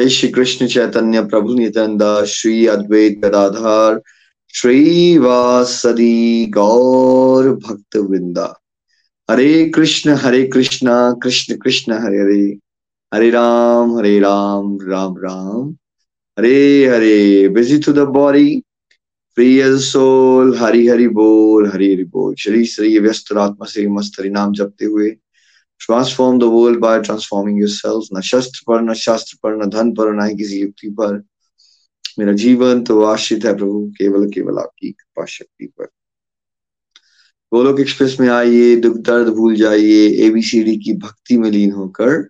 जय श्री कृष्ण चैतन्य प्रभु नित्यानंद श्री अद्वैत गदाधार श्रीवासदी गौर भक्त वृंदा Hare Krishna Hare Krishna Krishna Krishna, Hare Hare. Hare Ram Hare Ram Ram Ram. Hare Hare busy to the body free as soul Hari Hari बोल, हरि हरि बोल। शरीर श्री व्यस्त आत्मा से मस्त हरि नाम जपते हुए transform the world by transforming yourself न शस्त्र पर न शास्त्र पर न धन पर न ही किसी युक्ति पर मेरा जीवन तो आश्रित है प्रभु केवल केवल आपकी कृपा शक्ति पर गोलोक एक्सप्रेस में आइए दुख दर्द भूल जाइए एबीसीडी की भक्ति में लीन होकर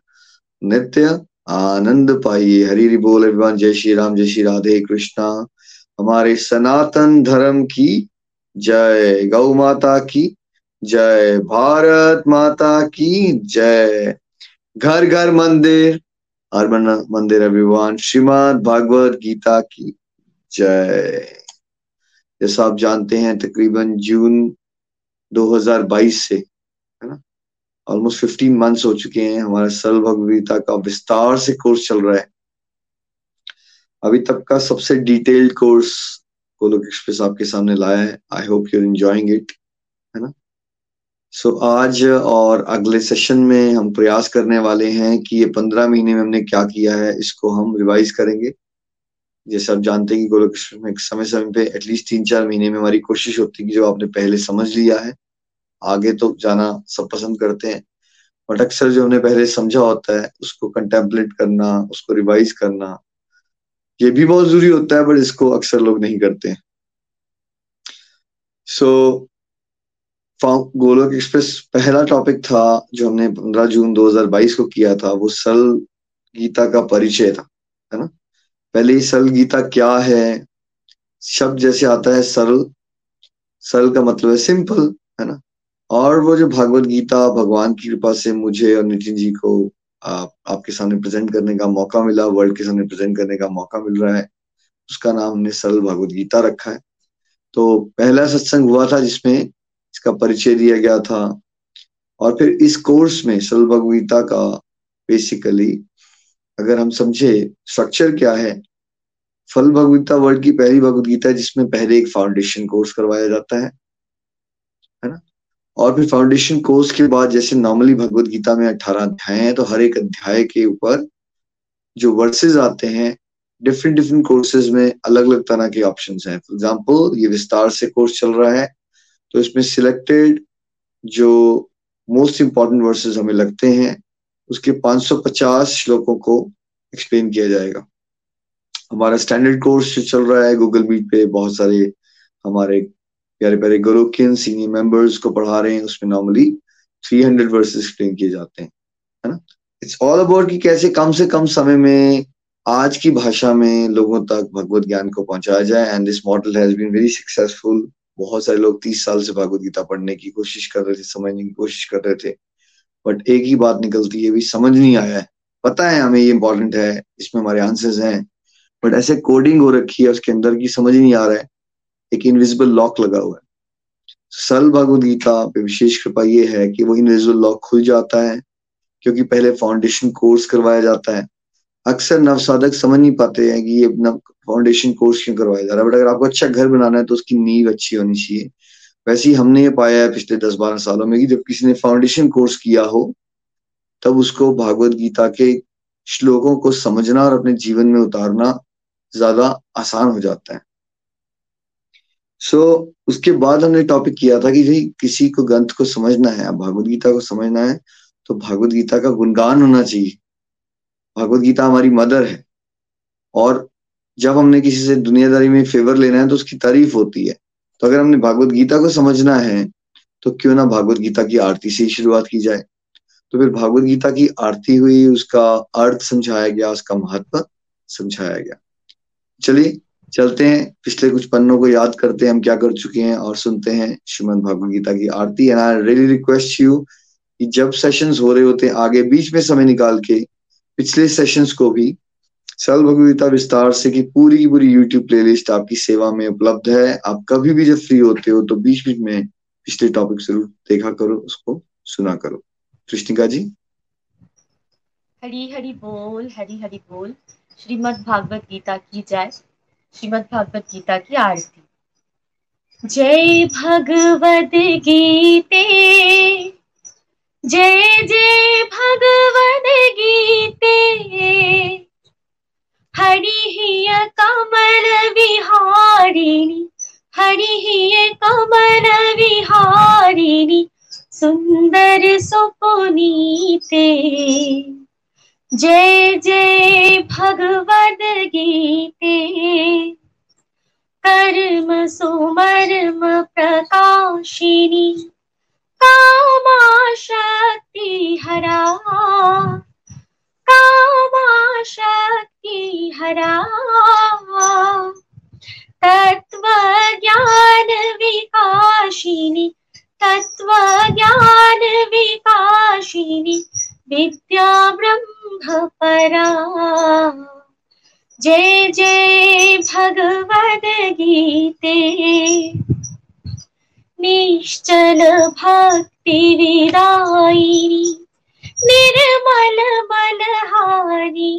नित्य आनंद पाइए हरि हरि बोल अभिमान जय श्री राम जय श्री राधे कृष्णा हमारे सनातन धर्म की जय गौ माता की जय भारत माता की जय। घर घर मंदिर हर मंदिर अभिमान श्रीमद भागवत गीता की जय। जैसा आप जानते हैं, तकरीबन जून 2022 से, है ना? ऑलमोस्ट 15 मंथ्स हो चुके हैं, हमारा सरल भगवदगीता का विस्तार से कोर्स चल रहा है। अभी तक का सबसे डिटेल्ड कोर्स गोलोक एक्सप्रेस आपके सामने लाया है। I hope you enjoying it so so, आज और अगले सेशन में हम प्रयास करने वाले हैं कि ये पंद्रह महीने में हमने क्या किया है इसको हम रिवाइज करेंगे। जैसे आप जानते हैं कि गोलक में समय समय पे एटलीस्ट तीन चार महीने में हमारी कोशिश होती है कि जो आपने पहले समझ लिया है आगे तो जाना सब पसंद करते हैं। बट अक्सर जो हमने पहले समझा होता है उसको कंटेम्पलेट करना उसको रिवाइज करना ये भी बहुत ज़रूरी होता है बट इसको अक्सर लोग नहीं करते। सो so, गोलोक एक्सप्रेस पहला टॉपिक था जो हमने 15 जून 2022 को किया था वो सरल गीता का परिचय था है ना? पहले ही सरल गीता क्या है? शब्द जैसे आता है सरल सरल का मतलब है सिंपल है ना? और वो जो भागवत गीता भगवान की कृपा से मुझे और नितिन जी को आप, आपके सामने प्रेजेंट करने का मौका मिला वर्ल्ड के सामने प्रेजेंट करने का मौका मिल रहा है। उसका नाम हमने सरल भागवत गीता रखा है। तो पहला सत्संग हुआ था जिसमें इसका परिचय दिया गया था। और फिर इस कोर्स में सरल भगवीता का बेसिकली अगर हम समझे स्ट्रक्चर क्या है? फल भगवता वर्ल्ड की पहली भगवत गीता जिसमें पहले एक फाउंडेशन कोर्स करवाया जाता है। है ना? और फिर फाउंडेशन कोर्स के बाद जैसे नॉर्मली भगवत गीता में अठारह अध्याय हैं तो हर एक अध्याय के ऊपर जो वर्सेस आते हैं डिफरेंट डिफरेंट कोर्सेज में अलग अलग तरह के ऑप्शन हैं। फॉर एग्ज़ाम्पल ये विस्तार से कोर्स चल रहा है। तो इसमें सिलेक्टेड जो मोस्ट इंपॉर्टेंट वर्सेस हमें लगते हैं, उसके 550 श्लोकों को एक्सप्लेन किया जाएगा। हमारा स्टैंडर्ड कोर्स जो चल रहा है गूगल मीट पे बहुत सारे हमारे प्यारे प्यारे गोलोकियन सीनियर मेंबर्स को पढ़ा रहे हैं, उसमें नॉर्मली 300 वर्सेस एक्सप्लेन किए जाते हैं, है ना? इट्स ऑल अबाउट कि कैसे कम से कम समय में, आज की भाषा में लोगों तक भगवत ज्ञान को पहुँचाया जाए and this model has been very successful बहुत सारे लोग तीस साल से भागवत गीता पढ़ने की कोशिश कर रहे थे, समझने की कोशिश कर रहे थे बट एक ही बात निकलती है भी समझ नहीं आया है। पता है हमें ये इंपॉर्टेंट है, इसमें हमारे आंसर्स हैं बट ऐसे कोडिंग हो रखी है उसके अंदर की समझ नहीं आ रहा है। एक इनविजिबल लॉक लगा हुआ है। सरल भगवद गीता पे विशेष कृपा ये है कि वो इनविजिबल लॉक खुल जाता है, क्योंकि पहले फाउंडेशन कोर्स करवाया जाता है। अक्सर नवसाधक समझ नहीं पाते हैं कि ये अपना फाउंडेशन कोर्स क्यों करवाया जा रहा है। बट अगर आपको अच्छा घर बनाना है तो उसकी नींव अच्छी होनी चाहिए। वैसे ही हमने ये पाया है पिछले दस बारह सालों में कि जब किसी ने फाउंडेशन कोर्स किया हो तब उसको भागवत गीता के श्लोकों को समझना और अपने जीवन में उतारना ज़्यादा आसान हो जाता है। सो so, उसके बाद हमने टॉपिक किया था कि भाई किसी को ग्रंथ को समझना है भागवत गीता को समझना है तो भागवत गीता का गुणगान होना चाहिए। भागवत गीता हमारी मदर है। और जब हमने किसी से दुनियादारी में फेवर लेना है तो उसकी तारीफ़ होती है। तो अगर हमने भागवत गीता को समझना है तो क्यों ना भागवत गीता की आरती से ही शुरुआत की जाए। तो फिर भागवत गीता की आरती हुई, उसका अर्थ समझाया गया, उसका महत्व समझाया गया। चलिए, चलते हैं। पिछले कुछ पन्नों को याद करते हैं, हम क्या कर चुके हैं और सुनते हैं श्रीमद भागवत गीता की आरती। And I really request you कि जब सेशंस हो रहे होते हैं, आगे बीच में समय निकाल के पिछले सेशंस को भी सरल भगवगीता विस्तार से की पूरी की पूरी यूट्यूब प्लेलिस्ट आपकी सेवा में उपलब्ध है। आप कभी भी जब फ्री होते हो तो बीच बीच में पिछले टॉपिक ज़रूर देखा करो, उसको सुना करो। कृष्णिका जी? हरी हरी बोल, हरी हरी बोल। श्रीमद् भागवत गीता की जय। श्रीमद् भागवत गीता की आरती। जय भगवद गीते। जय जय भगवद गीते। हरि कमल विहारिणी हरि कमल विहारिणी सुंदर सुपुनीते। जय जय भगवद गीते। कर्म सुमर्म प्रकाशिनी शक्ति हरा कामा शक्ति हरा तत्व ज्ञान विकाशिनी तत्व ज्ञान विकाशिनी विद्या ब्रह्म परा जय जय भगवद गीते निश्चल भक्ति विदायिनी निर्मल बलहारी।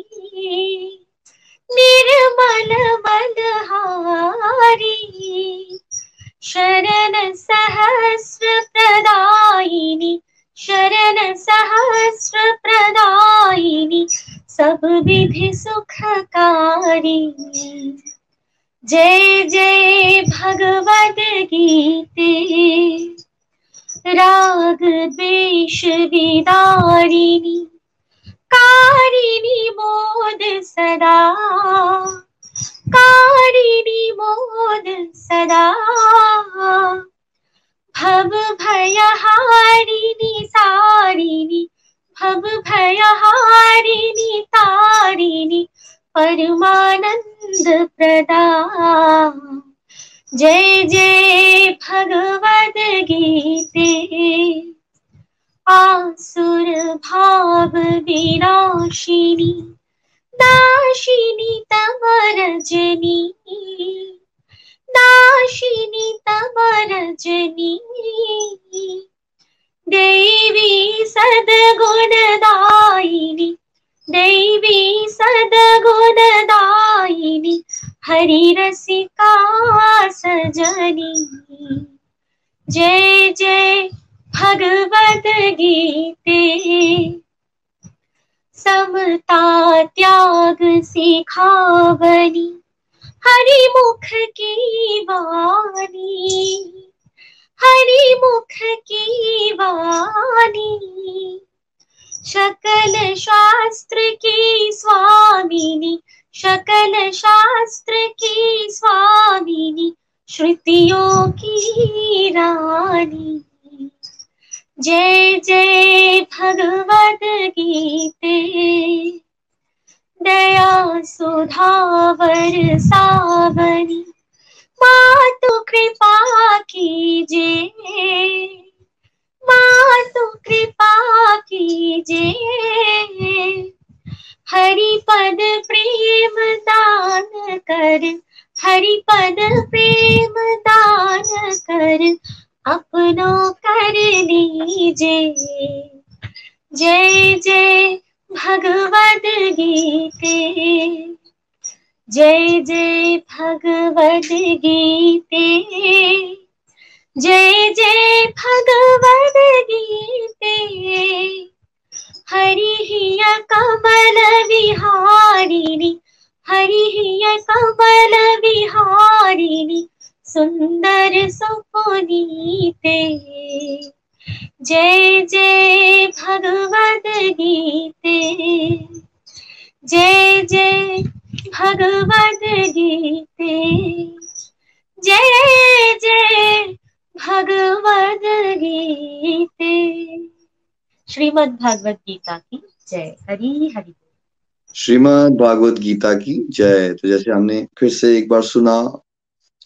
निर्मल बलहारी। शरण सहस्र प्रदायिनी। शरण सहस्र प्रदायिनी। सब विधि सुखकारी। जय जय भगवद गीते। राग द्वेष विदारिणी, कारिणी मोद सदा। कारिणी मोद सदा। भव भय भयहारिणी सारिणी, भव भय भयहारिणी तारिणी। परमानंद प्रदा। जय जय भगवद गीते। आसुर भाव विनाशिनी दाशिनी तमरजनी दाशिनी तमरजनी देवी सद्गुणदायिनी देवी सद्गुणदायिनी हरि रसिका सजनी। जय जय भगवद गीते। समता त्याग सिखावनी हरि मुख की वाणी। हरि मुख की वाणी। शकल शास्त्र की स्वामिनी शकल शास्त्र की स्वामिनी, श्रुतियों की रानी। जय जय भगवद गीते। दया सुधावर सावनी मातु कृपा कीजिए। मातु कृपा कीजिए। हरि पद प्रेम दान कर हरि पद जय हरी हरि। श्रीमद भागवत गीता की जय। तो जैसे हमने फिर से एक बार सुना,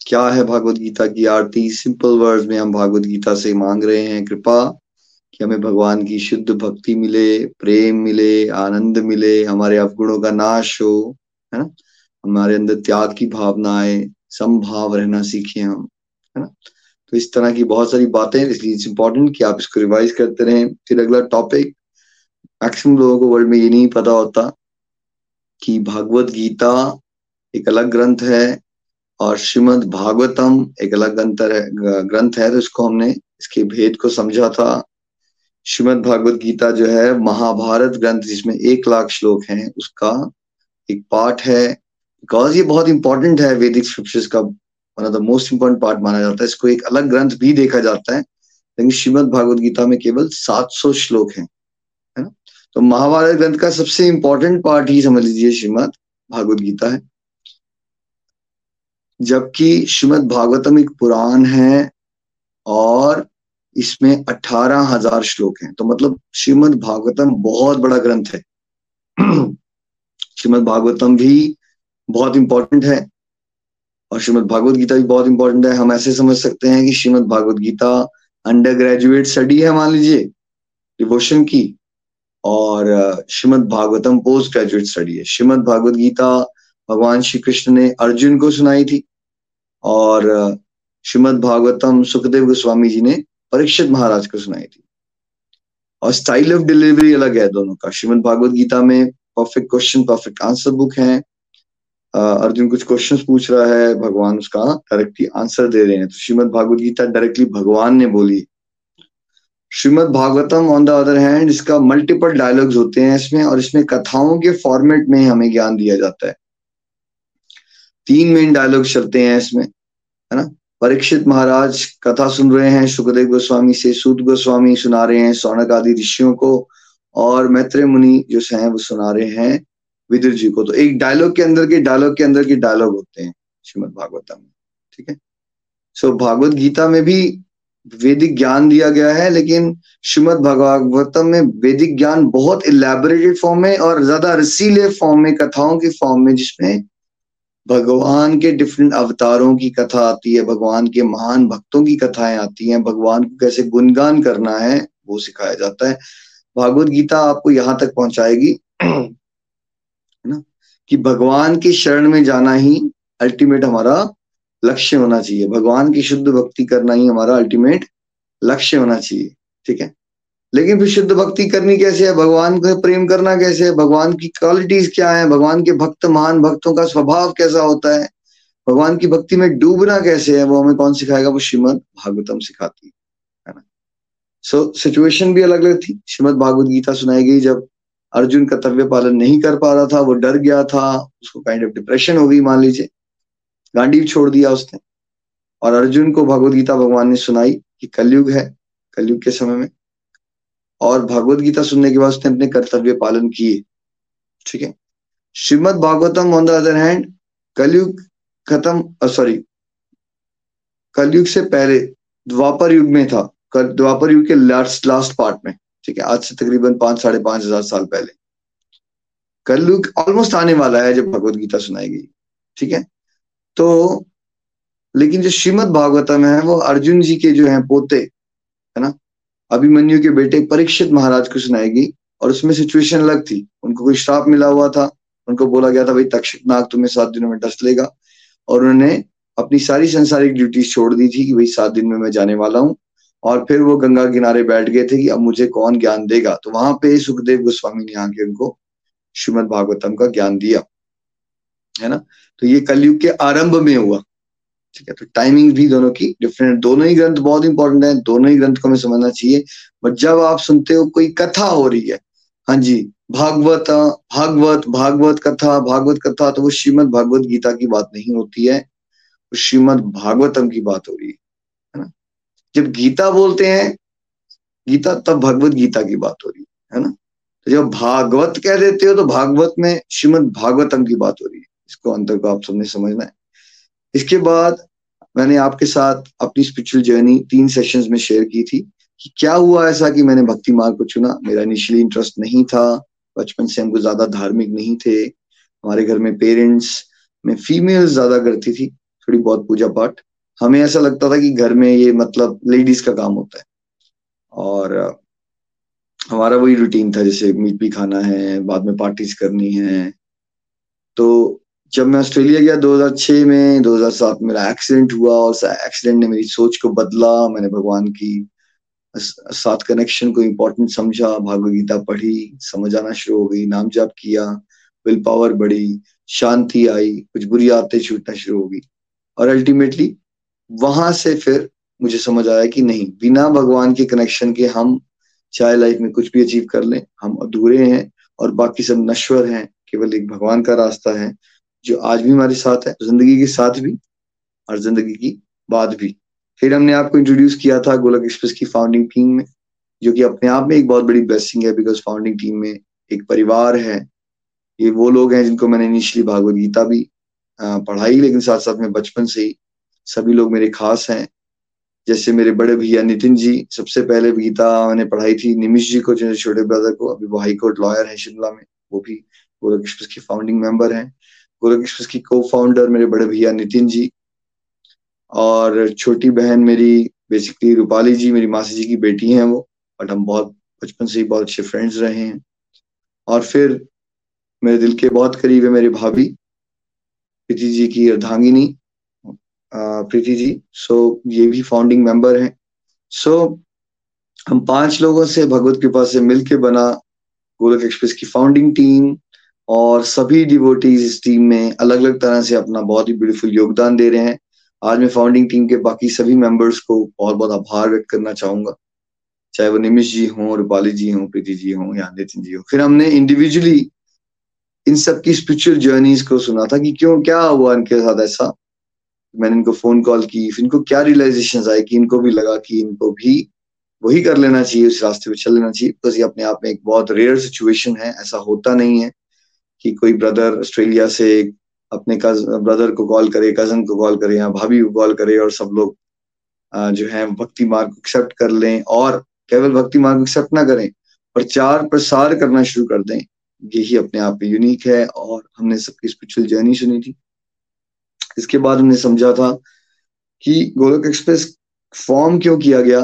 क्या है भागवत गीता की आरती? सिंपल वर्ड्स में हम भागवत गीता से मांग रहे हैं, कृपा कि हमें भगवान की शुद्ध भक्ति मिले, प्रेम मिले, आनंद मिले, हमारे अवगुणों का नाश हो, है ना? हमारे अंदर त्याग की भावना आए संभाव रहना सीखे हम, है ना? तो इस तरह की बहुत सारी बातें, इसलिए इट्स इंपॉर्टेंट कि आप इसको रिवाइज करते रहें। फिर अगला टॉपिक मैक्सिमम लोगों को वर्ल्ड में ये नहीं पता होता कि भागवत गीता एक अलग ग्रंथ है और श्रीमद भागवतम एक अलग ग्रंथ है ग्रंथ है तो इसको हमने इसके भेद को समझा था। श्रीमद भागवत गीता जो है महाभारत ग्रंथ जिसमें एक लाख श्लोक हैं, उसका एक पार्ट है। बिकॉज़ ये बहुत इंपॉर्टेंट है वैदिक स्क्रिप्चर्स का one of the most important part माना जाता है। इसको एक अलग ग्रंथ भी देखा जाता है, लेकिन श्रीमद भागवत गीता में केवल 700 श्लोक हैं। तो महाभारत ग्रंथ का सबसे इंपॉर्टेंट पार्ट ही समझ लीजिए श्रीमद भागवत गीता है। जबकि श्रीमद भागवतम एक पुराण है और इसमें अठारह हज़ार श्लोक हैं। तो मतलब श्रीमद भागवतम बहुत बड़ा ग्रंथ है। श्रीमद भागवतम भी बहुत इंपॉर्टेंट है और श्रीमद भागवत गीता भी बहुत इंपॉर्टेंट है। हम ऐसे समझ सकते हैं कि Shrimad Bhagavad Gita under graduate study है, मान लीजिए डिवोशन की। और Shrimad Bhagavatam post graduate study है। श्रीमद भागवत गीता भगवान श्री कृष्ण ने अर्जुन को सुनाई थी और श्रीमद भागवतम सुखदेव गोस्वामी जी ने परीक्षित महाराज को सुनाई थी। और स्टाइल ऑफ़ डिलीवरी अलग है दोनों का। श्रीमद भागवत गीता में perfect question, perfect answer book है। अर्जुन कुछ क्वेश्चंस पूछ रहा है, भगवान उसका डायरेक्टली आंसर दे रहे हैं। तो श्रीमद भागवत गीता डायरेक्टली भगवान ने बोली। Shrimad Bhagavatam on the other hand इसका मल्टीपल डायलॉग्स होते हैं इसमें, और इसमें कथाओं के फॉर्मेट में हमें ज्ञान दिया जाता है। तीन मेन डायलॉग चलते हैं इसमें, है ना? परीक्षित महाराज कथा सुन रहे हैं, सुखदेव गोस्वामी से सूद गोस्वामी सुना रहे हैं सौनक आदि ऋषियों को, और मैत्रेय मुनि जो हैं, वो सुना रहे हैं विदुर जी को। तो एक डायलॉग के अंदर के डायलॉग के अंदर के डायलॉग होते हैं श्रीमद भागवतम ठीक है? सो भागवत गीता में भी वैदिक ज्ञान दिया गया है, लेकिन श्रीमद भागवतम में वैदिक ज्ञान बहुत इलेबोरेटेड फॉर्म में और ज़्यादा रसीले फॉर्म में, कथाओं के फॉर्म में, जिसमें भगवान के डिफरेंट अवतारों की कथा आती है, भगवान के महान भक्तों की कथाएँ आती हैं, भगवान को कैसे गुणगान करना है, वो सिखाया जाता है। भागवत गीता आपको यहाँ तक पहुंचाएगी, है ना? कि भगवान के शरण में जाना ही अल्टीमेट हमारा लक्ष्य होना चाहिए। भगवान की शुद्ध भक्ति करना ही हमारा अल्टीमेट लक्ष्य होना चाहिए, ठीक है? लेकिन फिर शुद्ध भक्ति करनी कैसे है? भगवान को प्रेम करना कैसे है? भगवान की क्वालिटीज क्या है? भगवान के भक्त महान भक्तों का स्वभाव कैसा होता है? भगवान की भक्ति में डूबना कैसे है? वो हमें कौन सिखाएगा? वो श्रीमद भागवतम सिखाती है ना? सो सिचुएशन भी अलग अलग थी। श्रीमद भागवत गीता सुनाई गई। जब अर्जुन कर्तव्य पालन नहीं कर पा रहा था, वो डर गया था। उसको काइंड ऑफ़ डिप्रेशन हो गई, मान लीजिए। गांडी छोड़ दिया उसने। और अर्जुन को भगवत गीता भगवान ने सुनाई कि कलयुग है, कलयुग के समय में। और भगवत गीता सुनने के बाद उसने अपने कर्तव्य पालन किए। ठीक है? Shrimad Bhagavatam on the other hand Kalyug खत्म सॉरी कलयुग से पहले द्वापर युग में था। द्वापर युग के लास्ट लास्ट पार्ट में। ठीक है? आज से तकरीबन पाँच, साढ़े पाँच हज़ार साल पहले। कलयुग ऑलमोस्ट आने वाला है जब भगवत गीता सुनाई गई। ठीक है? तो लेकिन जो श्रीमद भागवतम है, वो अर्जुन जी के जो है पोते, है ना? अभिमन्यु के बेटे परीक्षित महाराज को सुनाएगी और उसमें सिचुएशन अलग थी। उनको कोई श्राप मिला हुआ था। उनको बोला गया था, भाई तक्षक नाग तुम्हें सात दिनों में डस लेगा। और उन्होंने अपनी सारी संसारिक ड्यूटीज़ छोड़ दी थी कि, भाई, सात दिन में मैं जाने वाला हूँ। और फिर वो गंगा किनारे बैठ गए थे कि, अब मुझे कौन ज्ञान देगा? तो वहाँ पे सुखदेव गोस्वामी ने आके उनको श्रीमद भागवतम का ज्ञान दिया। है ना? तो ये कलयुग के आरंभ में हुआ। ठीक है तो टाइमिंग भी दोनों की डिफरेंट दोनों ही ग्रंथ बहुत इंपॉर्टेंट है, दोनों ही ग्रंथ को हमें समझना चाहिए। बट जब आप सुनते हो कोई कथा हो रही है हाँ जी, भागवत भागवत भागवत कथा भागवत कथा तो वो श्रीमद भागवत गीता की बात नहीं होती है। वो श्रीमद भागवतम की बात हो रही है ना? जब गीता बोलते हैं, गीता तब भगवत गीता की बात हो रही है ना? तो जब भागवत कह देते हो तो भागवत में श्रीमद भागवतम की बात हो रही है। इसको अंतर को आप सबने समझना है। इसके बाद मैंने आपके साथ अपनी स्पिरिचुअल जर्नी तीन सेशंस में शेयर की थी कि क्या हुआ ऐसा कि मैंने भक्ति मार्ग को चुना। मेरा इनिशियली इंटरेस्ट नहीं था। बचपन से हमको ज़्यादा धार्मिक नहीं थे। हमारे घर में पेरेंट्स में फीमेल्स ज़्यादा करती थी। थोड़ी बहुत पूजा पाठ। हमें ऐसा लगता था कि घर में ये मतलब लेडीज़ का काम होता है। और हमारा वही रूटीन था जैसे मीट भी खाना है, बाद में पार्टीज़ करनी है। तो जब मैं ऑस्ट्रेलिया गया 2006 में 2007 में मेरा एक्सीडेंट हुआ और एक्सीडेंट ने मेरी सोच को बदला, मैंने भगवान की साथ कनेक्शन को इम्पोर्टेंट समझा, भागवत गीता पढ़ी, समझ आना शुरू हो गई, नाम जाप किया विल पावर बढ़ी, शांति आई, कुछ बुरी आदतें छूटना शुरू हो गई। और अल्टीमेटली वहाँ से फिर मुझे समझ आया कि नहीं, बिना भगवान के कनेक्शन के हम चाहे लाइफ में कुछ भी अचीव कर लें, हम अधूरे हैं और बाकी सब नश्वर हैं, केवल एक भगवान का रास्ता है। जो आज भी हमारे साथ है ज़िंदगी के साथ भी और ज़िंदगी की बाद भी। फिर हमने आपको इंट्रोड्यूस किया था गोलक एक्सप्रेस की फाउंडिंग टीम में, जो कि अपने आप में एक बहुत बड़ी ब्लेसिंग है बिकॉज़ फाउंडिंग टीम में एक परिवार है। ये वो लोग हैं जिनको मैंने इनिशियली भागवत गीता भी पढ़ाई, लेकिन साथ साथ में बचपन से ही सभी लोग मेरे खास हैं। जैसे मेरे बड़े भैया नितिन जी, सबसे पहले गीता मैंने पढ़ाई थी निमिश जी को जो छोटे ब्रदर को, अभी वो हाईकोर्ट लॉयर है शिमला में, वो भी गोलक एक्सप्रेस के फाउंडिंग मेंबर हैं। गोलक एक्सप्रेस की को फाउंडर मेरे बड़े भैया नितिन जी और छोटी बहन मेरी बेसिकली रूपाली जी, मेरी मासी जी की बेटी हैं वो बट हम बहुत बचपन से ही बहुत अच्छे फ्रेंड्स रहे हैं। और फिर मेरे दिल के बहुत करीब है मेरी भाभी, प्रीति जी की अर्धांगिनी प्रीति जी। सो ये भी फाउंडिंग मेंबर हैं। सो हम पाँच लोगों से भगवत कृपा से मिलके बना गोलक एक्सप्रेस की फाउंडिंग टीम और सभी डिवोटीज इस टीम में अलग अलग तरह से अपना बहुत ही ब्यूटीफुल योगदान दे रहे हैं। आज मैं फाउंडिंग टीम के बाकी सभी मेंबर्स को बहुत बहुत आभार व्यक्त करना चाहूँगा। चाहे वो निमिश जी हों, रूपाली जी हों, प्रीति जी हों या नितिन जी हो। फिर हमने इंडिविजुअली इन सब की स्पिरिचुअल जर्नीज को सुना था कि क्यों, क्या हुआ इनके साथ ऐसा? मैंने इनको फ़ोन कॉल की, फिर इनको क्या रियलाइजेशन आए कि इनको भी लगा कि इनको भी वही कर लेना चाहिए, उस रास्ते पे चल लेना चाहिए। बिकॉज़ ये अपने आप में एक बहुत रेयर सिचुएशन है, ऐसा होता नहीं है। कि कोई ब्रदर ऑस्ट्रेलिया से अपने ब्रदर को कॉल करे कज़न को कॉल करे, या भाभी को कॉल करे और सब लोग जो है भक्ति मार्ग को एक्सेप्ट कर लें और केवल भक्ति मार्ग एक्सेप्ट ना करें, प्रचार प्रसार करना शुरू कर दें। यही अपने आप में यूनिक है और हमने सबकी स्पिरिचुअल जर्नी सुनी थी। इसके बाद हमने समझा था कि गोलक एक्सप्रेस फॉर्म क्यों किया गया?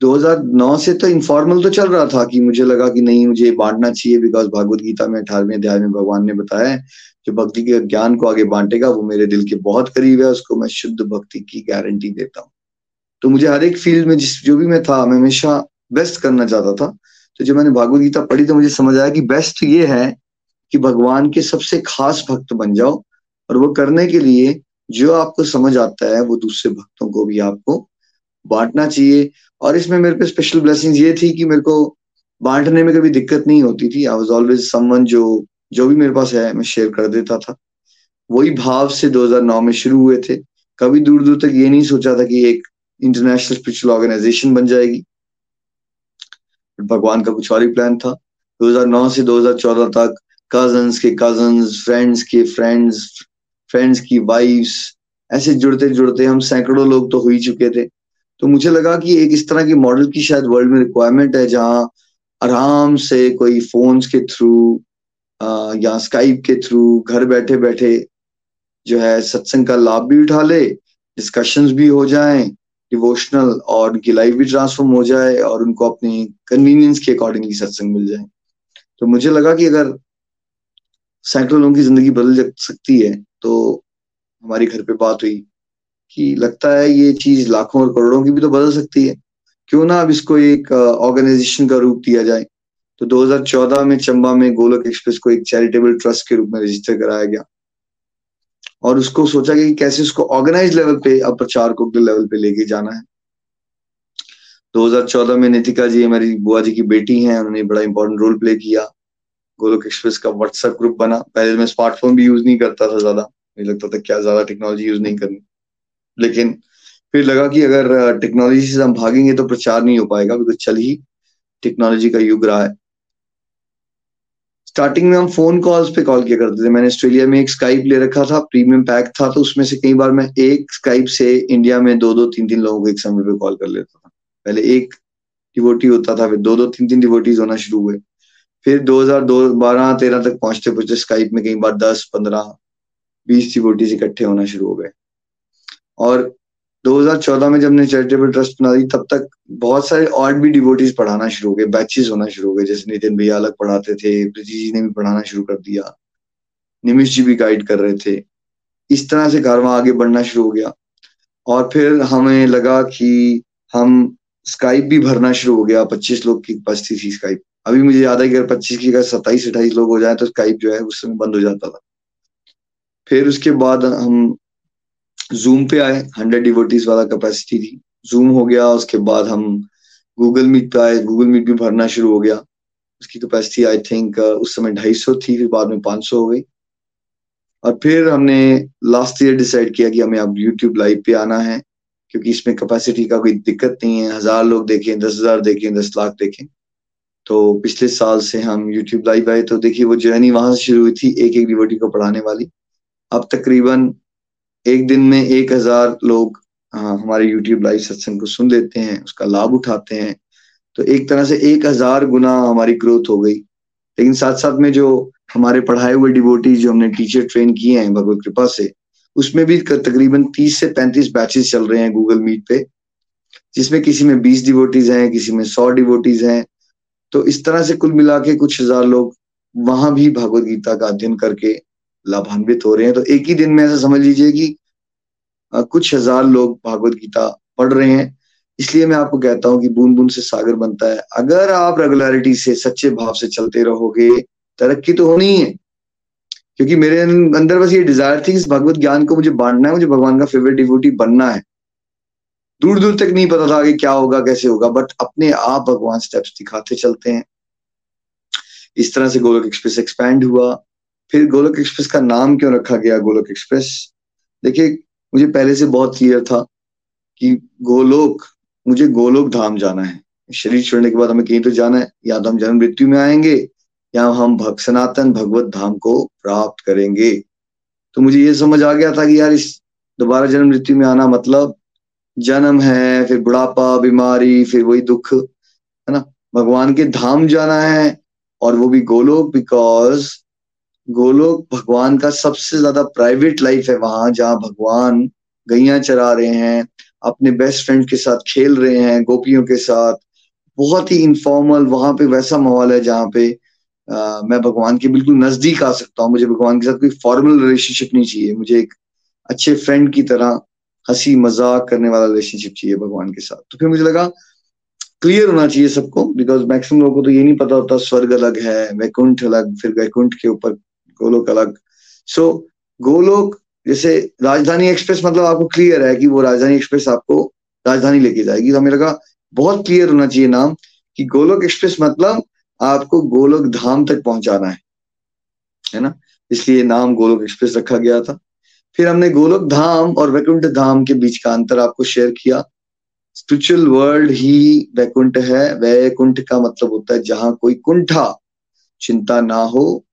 2009 से तो इनफॉर्मल तो चल रहा था कि मुझे लगा कि नहीं, मुझे बांटना चाहिए बिकॉज़ भागवत गीता में, अठारहवें अध्याय में भगवान ने बताया जो भक्ति के ज्ञान को आगे बांटेगा, वो मेरे दिल के बहुत करीब है, उसको मैं शुद्ध भक्ति की गारंटी देता हूँ। तो मुझे हर एक फ़ील्ड में जिस, जो भी मैं था, मैं हमेशा बेस्ट करना चाहता था। तो जब मैंने भागवत गीता पढ़ी तो मुझे समझ आया कि बेस्ट ये है कि भगवान के सबसे खास भक्त बन जाओ, और वो करने के लिए जो आपको समझ आता है, वो दूसरे भक्तों को भी आपको बांटना चाहिए। और इसमें मेरे पे स्पेशल ब्लेसिंग ये थी कि मेरे को बांटने में कभी दिक्कत नहीं होती थी। आई वॉज़ ऑलवेज समवन जो जो भी मेरे पास है, मैं शेयर कर देता था। वही भाव से 2009 में शुरू हुए थे। कभी दूर दूर तक ये नहीं सोचा था कि एक इंटरनेशनल स्पिरिचुअल ऑर्गेनाइजेशन बन जाएगी। भगवान का कुछ और ही प्लान था। 2009 से 2014 तक कजन्स के कजन्स फ्रेंड्स के फ्रेंड्स फ्रेंड्स की वाइफ्स ऐसे जुड़ते जुड़ते हम सैकड़ों लोग तो हो ही चुके थे। तो मुझे लगा कि एक इस तरह की मॉडल की शायद वर्ल्ड में रिक्वायरमेंट है, जहाँ आराम से कोई फोन्स के थ्रू या स्काइप के थ्रू घर बैठे बैठे जो है सत्संग का लाभ भी उठा ले डिस्कशंस भी हो जाएँ डिवोशनल और उनकी लाइफ भी ट्रांसफॉर्म हो जाए और उनको अपनी कन्वीनियंस के अकॉर्डिंगली सत्संग मिल जाए। तो मुझे लगा कि अगर सैकड़ों लोगों की ज़िंदगी बदल सकती है तो हमारी घर पे बात हुई। कि लगता है ये चीज़ लाखों और करोड़ों की भी तो बदल सकती है। क्यों ना अब इसको एक ऑर्गेनाइजेशन का रूप दिया जाए। तो 2014 में चंबा में गोलक एक्सप्रेस को एक चैरिटेबल ट्रस्ट के रूप में रजिस्टर कराया गया। और उसको सोचा गया कि कैसे उसको ऑर्गेनाइज लेवल पे, अब प्रचार को लेवल पे लेके जाना है। 2014 में नितिका जी, हमारी बुआ जी की बेटी हैं, उन्होंने बड़ा इंपॉर्टेंट रोल प्ले किया। गोलक एक्सप्रेस का व्हाट्सएप ग्रुप बना। पहले मैं स्मार्टफ़ोन भी यूज़ नहीं करता था ज़्यादा। मुझे लगता था क्या ज़्यादा टेक्नोलॉजी यूज़ नहीं करनी। लेकिन फिर लगा कि अगर टेक्नोलॉजी से हम भागेंगे तो प्रचार नहीं हो पाएगा बिकॉज़ चल ही टेक्नोलॉजी का युग रहा है। स्टार्टिंग में हम फ़ोन कॉल्स पे कॉल किया करते थे। मैंने ऑस्ट्रेलिया में एक स्काइप ले रखा था प्रीमियम पैक था तो उसमें से कई बार मैं एक स्काइप से इंडिया में दो दो, तीन तीन लोगों को एक समय पे कॉल कर लेता था। पहले एक डिवोटी होता था, फिर दो दो, तीन तीन डिवोटीज होना शुरू हुए। फिर दो हज़ार दो, बारह, तेरह तक पहुँचते पहुँचते स्काइप में कई बार दस, पंद्रह, बीस डिवोटीज इकट्ठे होना शुरू हो गए। और 2014 में जब ने चैरिटेबल ट्रस्ट बना दी, तब तक बहुत सारे और भी डिवोटीज पढ़ाना शुरू हो गए बैचेस होना शुरू हो गए। जैसे नितिन भैया अलग पढ़ाते थे, प्रीति जी ने भी पढ़ाना शुरू कर दिया निमिश जी भी गाइड कर रहे थे। इस तरह से कारवा आगे बढ़ना शुरू हो गया। और फिर हमें लगा कि हम स्काइप भी भरना शुरू हो गया, पच्चीस लोग की उपस्थिति थी स्काइप अभी मुझे याद है कि अगर पच्चीस की अगर सत्ताईस अट्ठाईस लोग हो जाए तो स्काइप जो है उस समय बंद हो जाता था। फिर उसके बाद हम जूम पे आए हंड्रेड डिवोटीज वाला कैपेसिटी थी। जूम हो गया, उसके बाद हम गूगल मीट पे आए। गूगल मीट भी भरना शुरू हो गया। उसकी कैपेसिटी आई थिंक उस समय ढाई सौ थी, फिर बाद में पाँच सौ हो गई। और फिर हमने लास्ट ईयर डिसाइड किया कि हमें अब यूट्यूब लाइव पे आना है, क्योंकि इसमें कैपेसिटी का कोई दिक्कत नहीं है। हज़ार लोग देखें, दस हज़ार देखें, दस लाख देखें। तो पिछले साल से हम यूट्यूब लाइव आए तो देखिए वो जर्नी वहाँ से शुरू हुई थी एक एक डिवोटी को पढ़ाने वाली। अब तकरीबन एक दिन में एक हज़ार लोग हाँ, हमारे यूट्यूब लाइव सत्संग को सुन लेते हैं उसका लाभ उठाते हैं। तो एक तरह से एक हज़ार गुना हमारी ग्रोथ हो गई। लेकिन साथ साथ में जो हमारे पढ़ाए हुए डिवोटी जो हमने टीचर ट्रेन किए हैं भगवत कृपा से उसमें भी तकरीबन तीस से पैंतीस बैचेस चल रहे हैं गूगल मीट पे जिसमें किसी में बीस डिवोटीज हैं किसी में सौ डिवोटीज हैं। तो इस तरह से कुल मिला के कुछ हज़ार लोग वहाँ भी भगवत गीता का अध्ययन करके लाभान्वित हो रहे हैं। तो एक ही दिन में ऐसा समझ लीजिए कि कुछ हज़ार लोग भागवत गीता पढ़ रहे हैं। इसलिए मैं आपको कहता हूँ कि बूंद बूंद से सागर बनता है। अगर आप रेगुलरिटी से, सच्चे भाव से चलते रहोगे, तरक्की तो होनी ही क्योंकि मेरे अंदर बस ये डिज़ायर थी इस भगवत ज्ञान को मुझे बांटना है, मुझे भगवान का फेवरेट डिवोटी बनना है। दूर दूर तक नहीं पता था कि क्या होगा, कैसे होगा बट अपने आप भगवान स्टेप्स दिखाते चलते हैं। इस तरह से गोलक एक्सप्रेस एक्सपैंड हुआ। फिर गोलक एक्सप्रेस का नाम क्यों रखा गया, गोलक एक्सप्रेस? देखिए, मुझे पहले से बहुत क्लियर था कि गोलोक, मुझे गोलोक धाम जाना है। शरीर छोड़ने के बाद हमें कहीं तो जाना है, या तो हम जन्म मृत्यु में आएँगे, या हम भक्त सनातन भगवत धाम को प्राप्त करेंगे। तो मुझे ये समझ आ गया था कि यार इस दोबारा जन्म मृत्यु में आना मतलब जन्म है, फिर बुढ़ापा, बीमारी, फिर वही दुख, है ना? भगवान के धाम जाना है, और वो भी गोलोक बिकॉज़ गोलोक भगवान का सबसे ज़्यादा प्राइवेट लाइफ है वहाँ जहाँ भगवान गैया चरा रहे हैं अपने बेस्ट फ्रेंड के साथ खेल रहे हैं गोपियों के साथ। बहुत ही इनफॉर्मल वहाँ पे वैसा माहौल है जहाँ पे आ, मैं भगवान के बिल्कुल नज़दीक आ सकता हूँ। मुझे भगवान के साथ कोई फॉर्मल रिलेशनशिप नहीं चाहिए। मुझे एक अच्छे फ्रेंड की तरह हँसी मज़ाक करने वाला रिलेशनशिप चाहिए भगवान के साथ। तो फिर मुझे लगा क्लियर होना चाहिए सबको बिकॉज़ मैक्सिमम लोगों को तो ये नहीं पता होता स्वर्ग अलग है वैकुंठ अलग फिर वैकुंठ के ऊपर गोलोक अलग। सो so, गोलोक जैसे राजधानी एक्सप्रेस मतलब आपको क्लियर है कि वो राजधानी एक्सप्रेस आपको राजधानी लेके जाएगी। तो हमें लगा बहुत क्लियर होना चाहिए नाम कि गोलोक एक्सप्रेस मतलब आपको गोलोक धाम तक पहुंचाना है। है ना? इसलिए नाम गोलोक एक्सप्रेस रखा गया था। फिर हमने गोलोक धाम और वैकुंठ धाम के बीच का अंतर आपको शेयर किया। स्पिरिचुअल वर्ल्ड ही वैकुंठ है। वैकुंठ का मतलब होता है जहाँ कोई कुंठा चिंता ना हो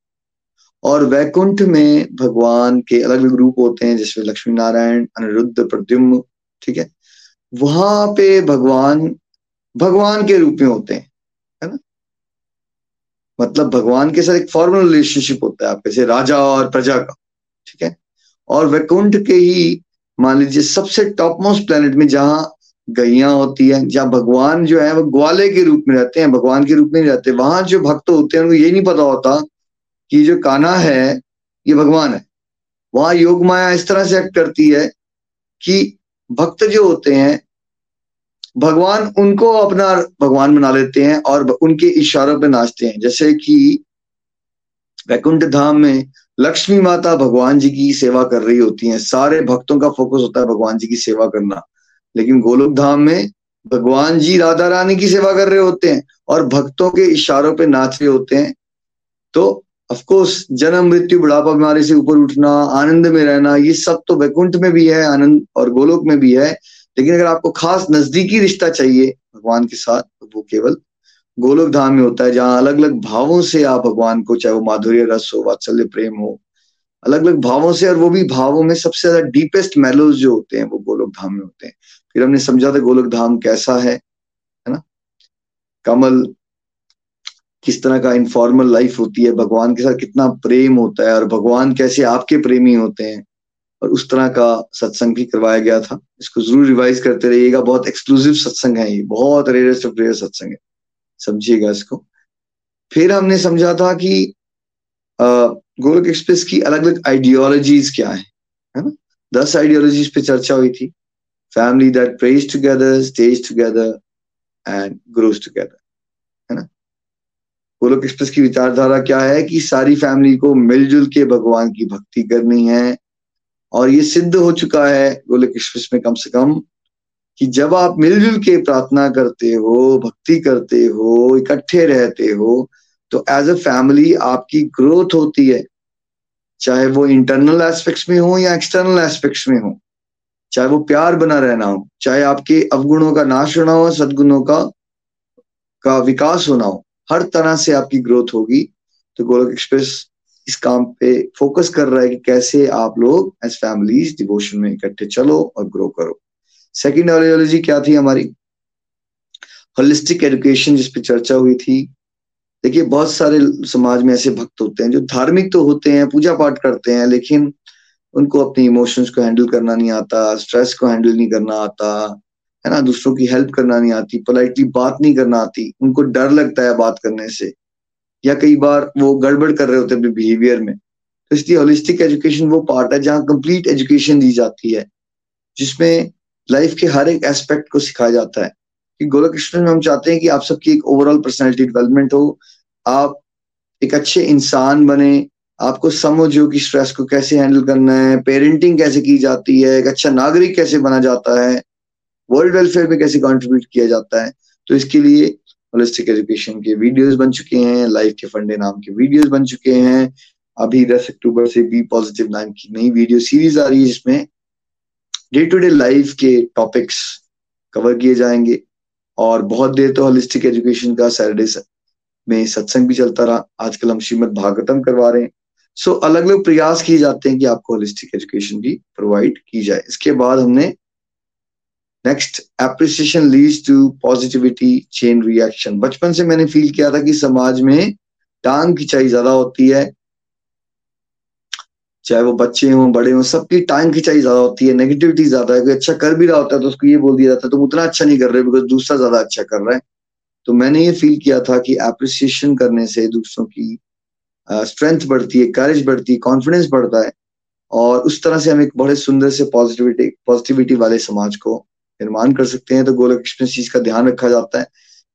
और वैकुंठ में भगवान के अलग अलग रूप होते हैं जिसमें लक्ष्मी नारायण अनिरुद्ध, प्रद्युम्न, ठीक है? वहाँ पे भगवान भगवान के रूप में होते हैं, है ना? मतलब भगवान के साथ एक फॉर्मल रिलेशनशिप होता है आपके से राजा और प्रजा का, ठीक है? और वैकुंठ के ही, मान लीजिए, सबसे टॉप मोस्ट प्लेनेट में जहाँ गैया होती है, जहाँ भगवान जो है, वो ग्वाले के रूप में रहते हैं, भगवान के रूप में नहीं रहते। वहाँ जो भक्त होते हैं, उनको ये नहीं पता होता कि जो काना है, ये भगवान है। वहाँ योग माया इस तरह से एक्ट करती है कि भक्त जो होते हैं, भगवान उनको अपना भगवान बना लेते हैं और उनके इशारों पर नाचते हैं। जैसे कि वैकुंठ धाम में लक्ष्मी माता भगवान जी की सेवा कर रही होती हैं। सारे भक्तों का फोकस होता है भगवान जी की सेवा करना। लेकिन गोलोक धाम में भगवान जी राधा रानी की सेवा कर रहे होते हैं और भक्तों के इशारों पे नाच रहे होते हैं। तो ऑफकोर्स जन्म, मृत्यु, बुढ़ापा, बीमारी से ऊपर उठना, आनंद में रहना, ये सब तो वैकुंठ में भी है, आनंद और गोलोक में भी है। लेकिन अगर आपको खास नजदीकी रिश्ता चाहिए भगवान के साथ तो वो केवल गोलोक धाम में होता है, जहाँ अलग अलग भावों से आप भगवान को, चाहे वो माधुर्य, रस हो, वात्सल्य, प्रेम हो अलग अलग भावों से और वो भी भावों में सबसे ज़्यादा डीपेस्ट मेलोज जो होते हैं, वो गोलोक धाम में होते हैं। फिर हमने समझा था गोलोक धाम कैसा है है ना? कमल किस तरह का इनफॉर्मल लाइफ होती है, भगवान के साथ कितना प्रेम होता है और भगवान कैसे आपके प्रेमी होते हैं और उस तरह का सत्संग भी करवाया गया था। इसको ज़रूर रिवाइज करते रहिएगा। बहुत एक्सक्लूसिव सत्संग है ये। बहुत रेयरेस्ट ऑफ़ रेयर सत्संग है। समझिएगा इसको। फिर हमने समझा था कि गोलक एक्सप्रेस की अलग अलग आइडियोलॉजीज क्या है है ना? दस आइडियोलॉजीज पे चर्चा हुई थी। Family that prays together stays together and grows together Golok express की विचारधारा क्या है कि सारी फैमिली को मिलजुल के भगवान की भक्ति करनी है और ये सिद्ध हो चुका है गोलक एक्सप्रेस में कम से कम कि जब आप मिलजुल के प्रार्थना करते हो, भक्ति करते हो, इकट्ठे रहते हो तो एज अ फैमिली आपकी ग्रोथ होती है। चाहे वो इंटरनल एस्पेक्ट्स में हो या एक्सटर्नल एस्पेक्ट्स में हो, चाहे वो प्यार बना रहना हो, चाहे आपके अवगुणों का नाश होना हो, सदगुणों का का विकास होना हो हर तरह से आपकी ग्रोथ होगी। तो गोलक एक्सप्रेस इस काम पे फोकस कर रहा है कि कैसे आप लोग एज फैमिलीज़ डिवोशन में इकट्ठे चलो और ग्रो करो। सेकेंड आइडियोलॉजी क्या थी हमारी? होलिस्टिक एजुकेशन जिसपे चर्चा हुई थी। देखिए, बहुत सारे समाज में ऐसे भक्त होते हैं जो धार्मिक तो होते हैं पूजा पाठ करते हैं, लेकिन उनको अपने इमोशंस को हैंडल करना नहीं आता स्ट्रेस को हैंडल नहीं करना आता। है ना? दूसरों की हेल्प करना नहीं आती पोलाइटली बात नहीं करना आती। उनको डर लगता है बात करने से। या कई बार वो गड़बड़ कर रहे होते हैं अपने बिहेवियर में। तो इसलिए होलिस्टिक एजुकेशन वो पार्ट है जहाँ कंप्लीट एजुकेशन दी जाती है। जिसमें लाइफ के हर एक एस्पेक्ट को सिखाया जाता है। कि गोलक कृष्ण में हम चाहते हैं कि आप सबकी एक ओवरऑल पर्सनैलिटी डेवलपमेंट हो। आप एक अच्छे इंसान बने। आपको समझो कि स्ट्रेस को कैसे हैंडल करना है। पेरेंटिंग कैसे की जाती है। एक अच्छा नागरिक कैसे बना जाता है। वर्ल्ड वेलफेयर में कैसे कॉन्ट्रीब्यूट किया जाता है तो इसके लिए होलिस्टिक एजुकेशन के वीडियोस बन चुके हैं लाइफ के फंडे नाम के वीडियोस बन चुके हैं। अभी दस अक्टूबर से बी पॉजिटिव नाम की नई वीडियो सीरीज़ आ रही है, जिसमें डे टू डे लाइफ के टॉपिक्स कवर किए जाएँगे। और बहुत देर तो होलिस्टिक एजुकेशन का सैटरडे में सत्संग भी चलता रहा। आजकल हम श्रीमद भागवतम करवा रहे हैं। सो अलग अलग प्रयास किए जाते हैं कि आपको होलिस्टिक एजुकेशन भी प्रोवाइड की जाए। इसके बाद हमने next appreciation leads to positivity chain reaction बचपन से मैंने फील किया था कि समाज में टांग खिंचाई ज़्यादा होती है। चाहे वो बच्चे हों, बड़े हों, सबकी टांग खिंचाई ज़्यादा होती है नेगेटिविटी ज़्यादा है। कोई अच्छा कर भी रहा होता है तो उसको ये बोल दिया जाता है, तुम उतना अच्छा नहीं कर रहे बिकॉज़ दूसरा ज़्यादा अच्छा कर रहा है। तो मैंने ये फील किया था कि एप्रिसिएशन करने से दूसरों की स्ट्रेंथ बढ़ती है करेज बढ़ती है कॉन्फिडेंस बढ़ता है। और उस तरह से हम एक बड़े सुंदर से पॉजिटिविटी पॉजिटिविटी वाले समाज को निर्माण कर सकते हैं तो गोलक एक्सप्रेस चीज़ का ध्यान रखा जाता है।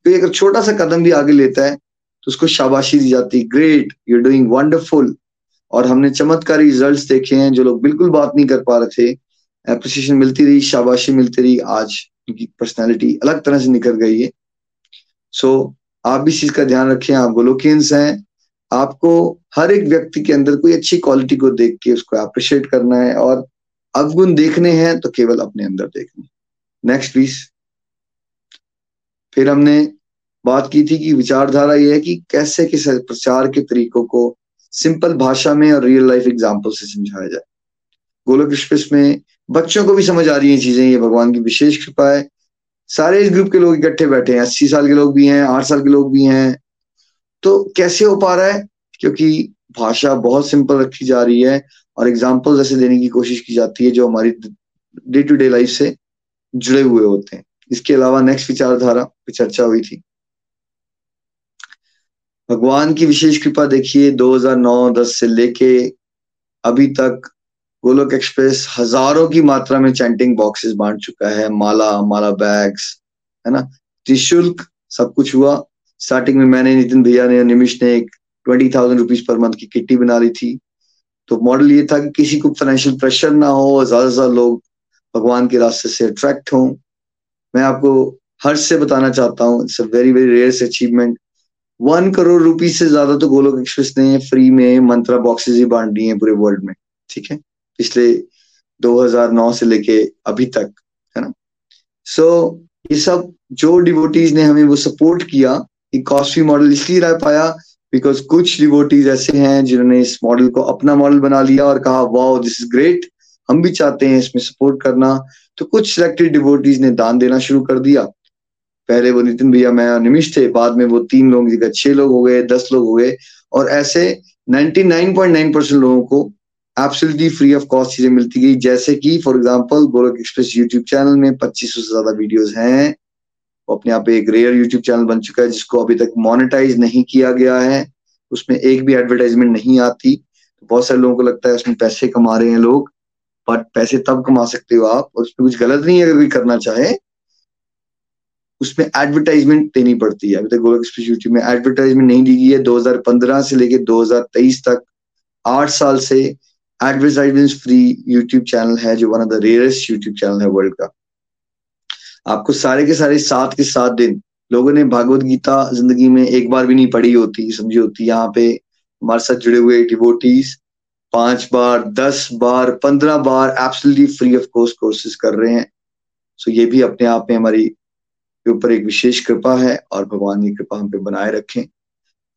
तो अगर छोटा सा कदम भी आगे लेता है तो उसको शाबाशी दी जाती है। ग्रेट यू डूइंग वंडरफुल और हमने चमत्कारी रिजल्ट्स देखे हैं जो लोग बिल्कुल बात नहीं कर पा रहे थे। अप्रिसिएशन मिलती रही शाबाशी मिलती रही आज उनकी पर्सनैलिटी अलग तरह से निकल गई है। सो so, आप भी इस चीज़ का ध्यान रखें आप गोलोकियंस हैं। आपको हर एक व्यक्ति के अंदर कोई अच्छी क्वालिटी को देख के उसको अप्रिशिएट करना है और अवगुण देखने हैं तो केवल अपने अंदर देखने नेक्स्ट प्लीज़ फिर हमने बात की थी कि विचारधारा यह है कि कैसे किस प्रचार के तरीकों को सिंपल भाषा में और रियल लाइफ एग्ज़ाम्पल से समझाया जाए। गोलक एक्सप्रेस में बच्चों को भी समझ आ रही है चीज़ें, ये भगवान की विशेष कृपा है। सारे इस ग्रुप के लोग इकट्ठे बैठे हैं, अस्सी साल के लोग भी हैं, आठ साल के लोग भी हैं। तो कैसे हो पा रहा है? क्योंकि भाषा बहुत सिंपल रखी जा रही है और एग्ज़ाम्पल ऐसे देने की कोशिश की जाती है जो हमारी डे टू डे लाइफ से जुड़े हुए होते हैं। इसके अलावा नेक्स्ट विचारधारा पे चर्चा हुई थी। भगवान की विशेष कृपा देखिए 2009-10 से लेके अभी तक गोलोक एक्सप्रेस हज़ारों की मात्रा में चैंटिंग बॉक्सेस बांट चुका है। माला माला बैग्स है ना? निःशुल्क सब कुछ हुआ। स्टार्टिंग में मैंने नितिन भैया ने निमिश ने एक twenty thousand rupees per month की किट्टी बना ली थी। तो मॉडल ये था कि किसी को फाइनेंशियल प्रेशर ना हो ज़्यादा से ज़्यादा लोग भगवान के रास्ते से अट्रैक्ट हों। मैं आपको हर्ष से बताना चाहता हूँ it's a very very rare achievement one crore rupees से ज़्यादा तो गोलोक एक्सप्रेस ने फ्री में मंत्रा बॉक्सेस ही बांट दिए पूरे वर्ल्ड में ठीक है? पिछले 2009 से लेके अभी तक है ना? सो so, ये सब जो डिवोटीज ने हमें वो सपोर्ट किया ये कॉस्टली मॉडल इसलिए रह पाया बिकॉज़ कुछ डिवोटीज ऐसे हैं जिन्होंने इस मॉडल को अपना मॉडल बना लिया और कहा वाओ दिस इज़ ग्रेट हम भी चाहते हैं इसमें सपोर्ट करना। तो कुछ सिलेक्टेड डिवोटीज ने दान देना शुरू कर दिया। पहले वो नितिन भैया, मैं निमिष थे। बाद में वो तीन लोग जगह छह लोग हो गए, दस लोग हो गए। और ऐसे 99.9 परसेंट लोगों को एब्सोल्युटली फ्री ऑफ़ कॉस्ट चीज़ें मिलती गई। जैसे कि for example Golak express YouTube channel में पच्चीस से ज़्यादा वीडियोस हैं। वो अपने आप एक रेयर यूट्यूब चैनल बन चुका है, जिसको अभी तक मोनेटाइज नहीं किया गया है। उसमें एक भी एडवर्टाइजमेंट नहीं आती। तो बहुत सारे लोगों को लगता है उसमें पैसे कमा रहे हैं लोग। बट पैसे तब कमा सकते हो आप, और उसमें कुछ गलत नहीं है अगर कोई करना चाहे, उसमें एडवर्टाइजमेंट देनी पड़ती है। अभी तक गोलक यूट्यूब में एडवर्टाइजमेंट नहीं दी गई है। 2015 से लेके 2023 तक आठ साल से एडवर्टाइजमेंट फ्री यूट्यूब चैनल है, जो one of the rarest YouTube channel है वर्ल्ड का। आपको सारे के सारे सात के सात दिन लोगों ने भागवत गीता ज़िंदगी में एक बार भी नहीं पढ़ी होती, समझी होती। यहाँ पे हमारे साथ जुड़े हुए डिवोटीज पाँच बार, दस बार, पंद्रह बार absolutely free of course courses कर रहे हैं। सो ये भी अपने आप में हमारी के ऊपर एक विशेष कृपा है और भगवान की कृपा हम पे बनाए रखें।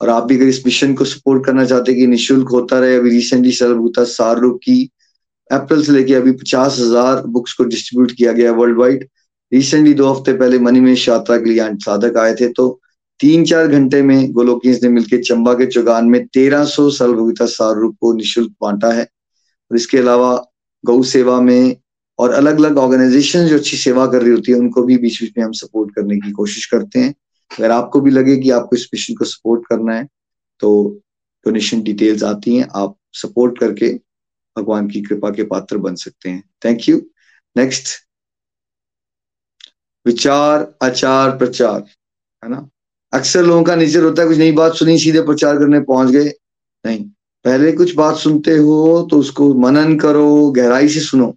और आप भी अगर इस मिशन को सपोर्ट करना चाहते हैं कि निःशुल्क होता रहे, अभी रिसेंटली सर्वभूता सार की अप्रैल से लेके अभी पचास हज़ार बुक्स को डिस्ट्रीब्यूट किया गया वर्ल्ड वाइड रिसेंटली दो हफ़्ते पहले मनीमेश यात्रा के लिए साधक आए थे तो तीन चार घंटे में गोलोकियंस ने मिलकर चंबा के चौगान में तेरह सौ सर्वभूता सार रूप को निःशुल्क बांटा है। और इसके अलावा गौ सेवा में और अलग अलग ऑर्गेनाइजेशन जो अच्छी सेवा कर रही होती है, उनको भी बीच बीच में हम सपोर्ट करने की कोशिश करते हैं। अगर आपको भी लगे कि आपको इस मिशन को सपोर्ट करना है तो डोनेशन डिटेल्स आती हैं, आप सपोर्ट करके भगवान की कृपा के पात्र बन सकते हैं। थैंक यू नेक्स्ट विचार, आचार, प्रचार, है ना? अक्सर लोगों का नेचर होता है, कुछ नई बात सुनी, सीधे प्रचार करने पहुँच गए। नहीं, पहले कुछ बात सुनते हो तो उसको मनन करो, गहराई से सुनो।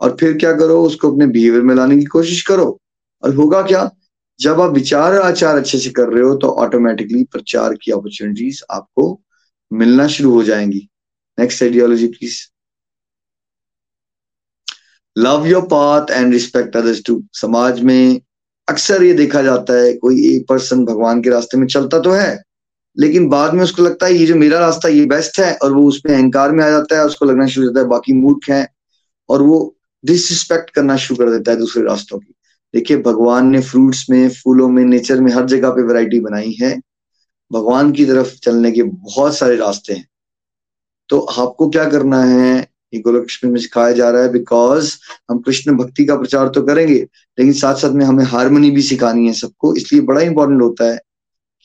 और फिर क्या करो, उसको अपने बिहेवियर में लाने की कोशिश करो। और होगा क्या? जब आप विचार आचार अच्छे से कर रहे हो तो ऑटोमेटिकली प्रचार की अपॉर्चुनिटीज़ आपको मिलना शुरू हो जाएँगी। Next ideology please love your path and respect others too समाज में अक्सर ये देखा जाता है, कोई एक पर्सन भगवान के रास्ते में चलता तो है, लेकिन बाद में उसको लगता है ये जो मेरा रास्ता ये बेस्ट है और वो उसमें अहंकार में आ जाता है उसको लगना शुरू हो जाता है, बाकी मूर्ख है और वो डिसरिस्पेक्ट करना शुरू कर देता है दूसरे रास्तों की। देखिए, भगवान ने फ्रूट्स में, फूलों में नेचर में हर जगह पे वैरायटी बनाई है। भगवान की तरफ़ चलने के बहुत सारे रास्ते हैं। तो आपको क्या करना है? ये गोलकृष्ण में सिखाया जा रहा है बिकॉज़ हम कृष्ण भक्ति का प्रचार तो करेंगे, लेकिन साथ साथ में हमें हारमोनी भी सिखानी है सबको, इसलिए बड़ा इंपॉर्टेंट होता है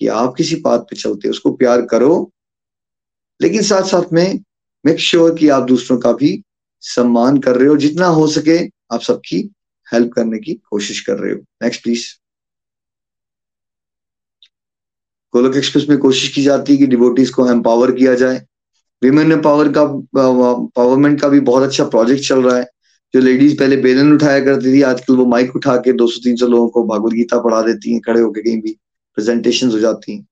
कि आप किसी बात पे चलते उसको प्यार करो। लेकिन साथ साथ में मेक श्योर sure कि आप दूसरों का भी सम्मान कर रहे हो, जितना हो सके आप सबकी हेल्प करने की कोशिश कर रहे हो। नेक्स्ट प्लीज़ गोलक एक्सप्रेस में कोशिश की जाती है कि डिवोटीज को एम्पावर किया जाए। विमेन पावर का पावरमेंट का भी बहुत अच्छा प्रोजेक्ट चल रहा है। जो लेडीज़ पहले बेलन उठाया करती थी, आजकल वो माइक उठा के 200-300 लोगों को भागवत गीता पढ़ा देती हैं, खड़े होकर कहीं भी प्रेजेंटेशन हो जाती हैं।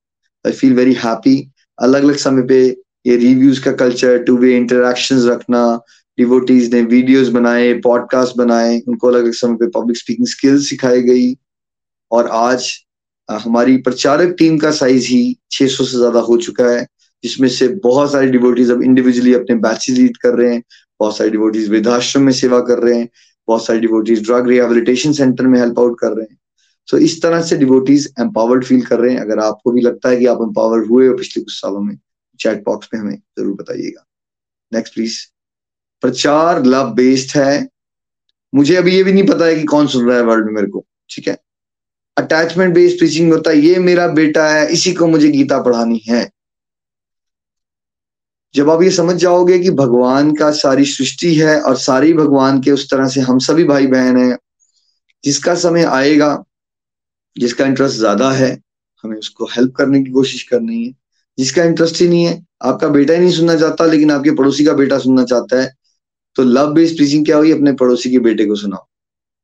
आई फील वेरी हैप्पी अलग अलग समय पे ये रिव्यूज़ का कल्चर टू वे इंटरेक्शन रखना डिवोटीज ने वीडियोस बनाए पॉडकास्ट बनाए, उनको अलग अलग समय पे पब्लिक स्पीकिंग स्किल्स सिखाई गई। और आज हमारी प्रचारक टीम का साइज़ ही 600 से ज़्यादा हो चुका है। जिसमें से बहुत सारे डिवोटीज अब इंडिविजुअली अपने बैचेज लीड कर रहे हैं बहुत सारे डिवोटीज वृद्धाश्रम में सेवा कर रहे हैं बहुत सारे डिवोटीज ड्रग रिहेबिलिटेशन सेंटर में हेल्प आउट कर रहे हैं। सो so, इस तरह से डिवोटीज एम्पावर्ड फील कर रहे हैं। अगर आपको भी लगता है कि आप एम्पावर्ड हुए हो पिछले कुछ सालों में चैट बॉक्स में हमें ज़रूर बताइएगा। नेक्स्ट प्लीज़ प्रचार लव बेस्ड है। मुझे अभी ये भी नहीं पता है कि कौन सुन रहा है वर्ल्ड में मेरे को ठीक है? अटैचमेंट बेस्ड प्रीचिंग होता है ये मेरा बेटा है इसी को मुझे गीता पढ़ानी है। जब आप ये समझ जाओगे कि भगवान का सारी सृष्टि है और सारी भगवान के उस तरह से हम सभी भाई बहन हैं, जिसका समय आएगा, जिसका इंटरेस्ट ज़्यादा है, हमें उसको हेल्प करने की कोशिश करनी है। जिसका इंटरेस्ट ही नहीं है, आपका बेटा ही नहीं सुनना चाहता, लेकिन आपके पड़ोसी का बेटा सुनना चाहता है तो लव बेस्ड टीचिंग क्या हुई अपने पड़ोसी के बेटे को सुनाओ।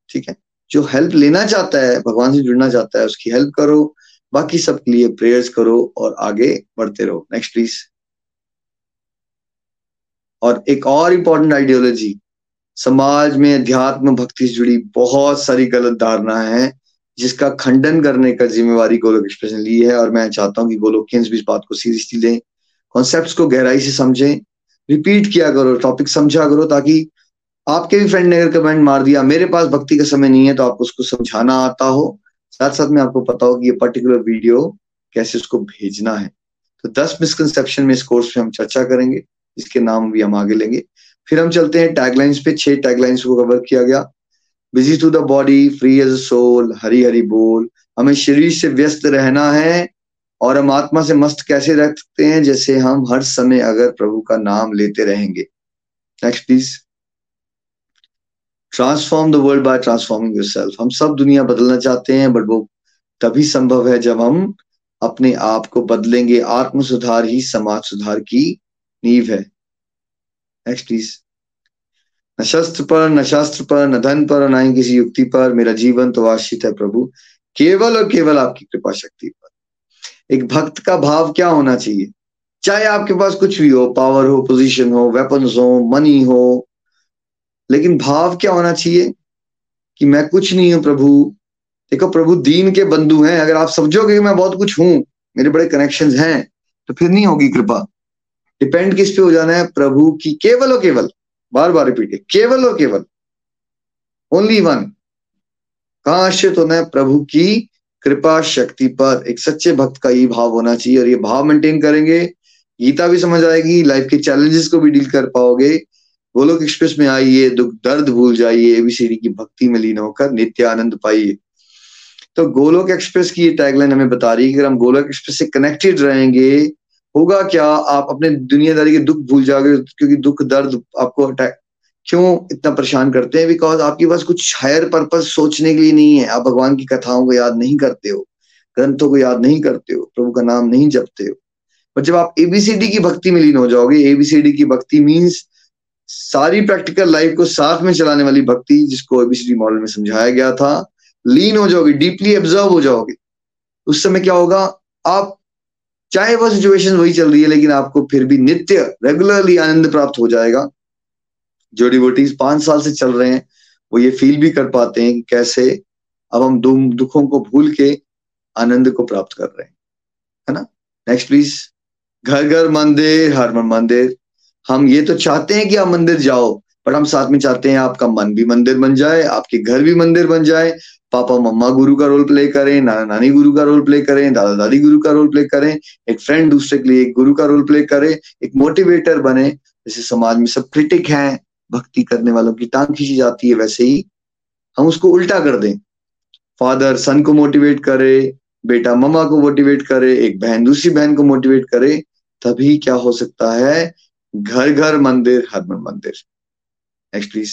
ठीक है? जो हेल्प लेना चाहता है, भगवान से जुड़ना चाहता है, उसकी हेल्प करो, बाकी सबके लिए प्रेयर्स करो और आगे बढ़ते रहो। नेक्स्ट प्लीज़ और एक और इम्पोर्टेंट आइडियोलॉजी समाज में अध्यात्म भक्ति से जुड़ी बहुत सारी गलत धारणा है, जिसका खंडन करने का जिम्मेवारी गोलोक एक्सप्रेस ने ली है और मैं चाहता हूँ कि गोलोकियंस भी इस बात को सीरियसली लें कॉन्सेप्ट को गहराई से समझें रिपीट किया करो टॉपिक समझा करो, ताकि आपके भी फ्रेंड ने अगर कमेंट मार दिया, मेरे पास भक्ति का समय नहीं है तो आपको उसको समझाना आता हो। साथ साथ में आपको पता हो कि ये पर्टिकुलर वीडियो कैसे उसको भेजना है। तो दस मिसकनसेप्शन में इस कोर्स में हम चर्चा करेंगे। इसके नाम भी हम आगे लेंगे। फिर हम चलते हैं टैगलाइंस पे। छह टैगलाइंस को कवर किया गया। Busy to the body free as soul Hari Hari बोल। हमें शरीर से व्यस्त रहना है और हम आत्मा से मस्त कैसे रख सकते हैं? जैसे हम हर समय अगर प्रभु का नाम लेते रहेंगे। Next please transform the world by transforming yourself हम सब दुनिया बदलना चाहते हैं बट वो तभी संभव है जब हम अपने आप को बदलेंगे। आत्म सुधार ही समाज सुधार की नींव है। नेक्स्ट प्लीज़ न शस्त्र पर, न शास्त्र पर, न धन पर, न ही किसी युक्ति पर, मेरा जीवन तो आश्रित है प्रभु। केवल और केवल आपकी कृपा शक्ति पर। एक भक्त का भाव क्या होना चाहिए? चाहे आपके पास कुछ भी हो पावर हो पोजीशन हो वेपन्स हो मनी हो, लेकिन भाव क्या होना चाहिए? कि मैं कुछ नहीं हूँ प्रभु। देखो, प्रभु दीन के बंधु हैं। अगर आप समझोगे कि मैं बहुत कुछ हूँ, मेरे बड़े कनेक्शन हैं तो फिर नहीं होगी कृपा। डिपेंड किस पे हो जाना है? प्रभु की केवल और केवल। बार बार रिपीट केवल और केवल। ओनली वन कहा आश्रित होना है? प्रभु की कृपा शक्ति पर। एक सच्चे भक्त का ये भाव होना चाहिए और ये भाव मेंटेन करेंगे। गीता भी समझ आएगी। लाइफ के चैलेंजेस को भी डील कर पाओगे। गोलोक एक्सप्रेस में आइए। दुख, दर्द भूल जाइए। एबीसीडी की भक्ति में लीन होकर नित्य आनंद पाइए। तो गोलोक एक्सप्रेस की ये टैगलाइन हमें बता रही है कि अगर हम गोलोक एक्सप्रेस से कनेक्टेड रहेंगे होगा क्या आप अपने दुनियादारी के दुख भूल जाओगे? क्योंकि दुख, दर्द आपको अटैक क्यों इतना परेशान करते हैं? बिकॉज़ आपके पास कुछ हायर पर्पज सोचने के लिए नहीं है। आप भगवान की कथाओं को याद नहीं करते हो। ग्रंथों को याद नहीं करते हो। प्रभु का नाम नहीं जपते हो। पर जब आप एबीसीडी की भक्ति में लीन हो जाओगे एबीसीडी की भक्ति मीन्स सारी प्रैक्टिकल लाइफ को साथ में चलाने वाली भक्ति, जिसको एबीसीडी मॉडल में समझाया गया था, लीन हो जाओगे डीपली ऑब्ज़र्व हो जाओगे। उस समय क्या होगा? आप चाहे वो सिचुएशन वही चल रही है, लेकिन आपको फिर भी नित्य रेगुलरली आनंद प्राप्त हो जाएगा। जो डिवोटीज पाँच साल से चल रहे हैं, वो ये फील भी कर पाते हैं कैसे अब हम दुखों को भूल के आनंद को प्राप्त कर रहे हैं। है ना? नेक्स्ट प्लीज़ घर घर मंदिर, हर मंदिर। हम ये तो चाहते हैं कि आप मंदिर जाओ पर हम साथ में चाहते हैं आपका मन भी मंदिर बन जाए, आपके घर भी मंदिर बन जाए। पापा, मम्मा गुरु का रोल प्ले करें, नाना, नानी गुरु का रोल प्ले करें, दादा, दादी गुरु का रोल प्ले करें, एक फ्रेंड दूसरे के लिए एक गुरु का रोल प्ले करे, एक मोटिवेटर बने। जैसे समाज में सब क्रिटिक हैं, भक्ति करने वालों की टांग खींची जाती है, वैसे ही हम उसको उल्टा कर दें। फादर सन को मोटिवेट करे, बेटा ममा को मोटिवेट करे, एक बहन, दूसरी बहन को मोटिवेट करे, तभी क्या हो सकता है? घर घर मंदिर, हर मंदिर। Next please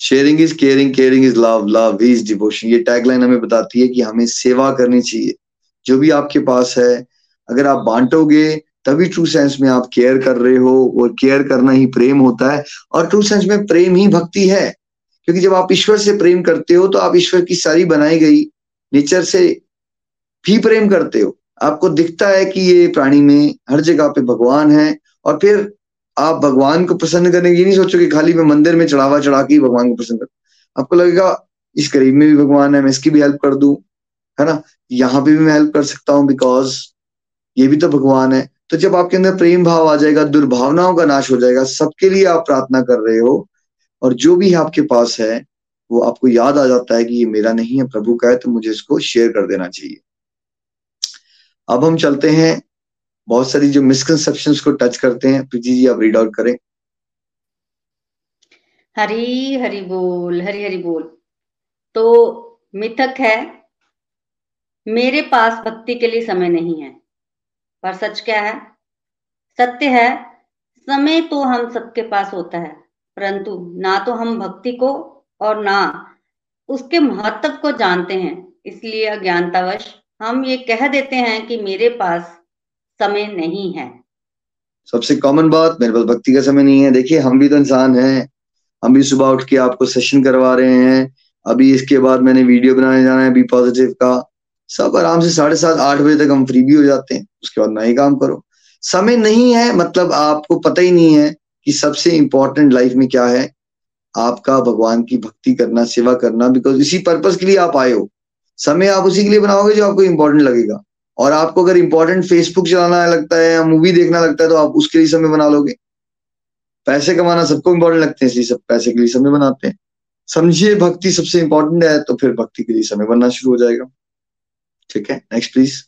sharing is caring caring is love love is devotion ये टैगलाइन हमें बताती है कि हमें सेवा करनी चाहिए। जो भी आपके पास है, अगर आप बांटोगे, तभी ट्रू सेंस में आप केयर कर रहे हो और केयर करना ही प्रेम होता है। और ट्रू सेंस में प्रेम ही भक्ति है। क्योंकि जब आप ईश्वर से प्रेम करते हो तो आप ईश्वर की सारी बनाई गई नेचर से भी प्रेम करते हो। आपको दिखता है कि ये प्राणी में हर जगह पे भगवान है। और फिर आप भगवान को प्रसन्न करने की नहीं सोचो कि खाली मैं मंदिर में चढ़ावा चढ़ा के भगवान को प्रसन्न कर। आपको लगेगा, इस गरीब में भी भगवान है, मैं इसकी भी हेल्प कर दू, है ना? यहाँ पे भी मैं हेल्प कर सकता हूँ बिकॉज़ ये भी तो भगवान है। तो जब आपके अंदर प्रेम भाव आ जाएगा, दुर्भावनाओं का नाश हो जाएगा, सबके लिए आप प्रार्थना कर रहे हो और जो भी आपके पास है, वो आपको याद आ जाता है कि ये मेरा नहीं है, प्रभु का है तो मुझे इसको शेयर कर देना चाहिए। अब हम चलते हैं बहुत सारी जो मिसकंसेप्शन को टच करते हैं, प्रीति जी, आप रीड आउट करें। हरी हरी बोल, हरी हरी बोल। तो मिथक है, मेरे पास भक्ति के लिए समय नहीं है, पर सच क्या है? सत्य है, समय तो हम सबके पास होता है, परंतु ना तो हम भक्ति को और ना उसके महत्व को जानते हैं, इसलिए अज्ञानतावश हम ये कह देते हैं कि मेरे पास समय नहीं है। सबसे कॉमन बात मेरे पास भक्ति का समय नहीं है। देखिए, हम भी तो इंसान हैं। हम भी सुबह उठ के आपको सेशन करवा रहे हैं। अभी इसके बाद मैंने वीडियो बनाने जाना है बी पॉजिटिव का। सब आराम से साढ़े सात, आठ बजे तक हम फ्री भी हो जाते हैं। उसके बाद नए काम करो। समय नहीं है मतलब आपको पता ही नहीं है कि सबसे इंपॉर्टेंट लाइफ में क्या है। आपका भगवान की भक्ति करना, सेवा करना बिकॉज़ इसी पर्पज के लिए आप आए हो। समय आप उसी के लिए बनाओगे जो आपको इंपॉर्टेंट लगेगा। और आपको अगर इंपॉर्टेंट फेसबुक चलाना लगता है या मूवी देखना लगता है तो आप उसके लिए समय बना लोगे। पैसे कमाना सबको इंपॉर्टेंट लगते हैं, इसलिए सब पैसे के लिए समय बनाते हैं। समझिए, भक्ति सबसे इंपॉर्टेंट है तो फिर भक्ति के लिए समय बनना शुरू हो जाएगा। ठीक है? नेक्स्ट प्लीज़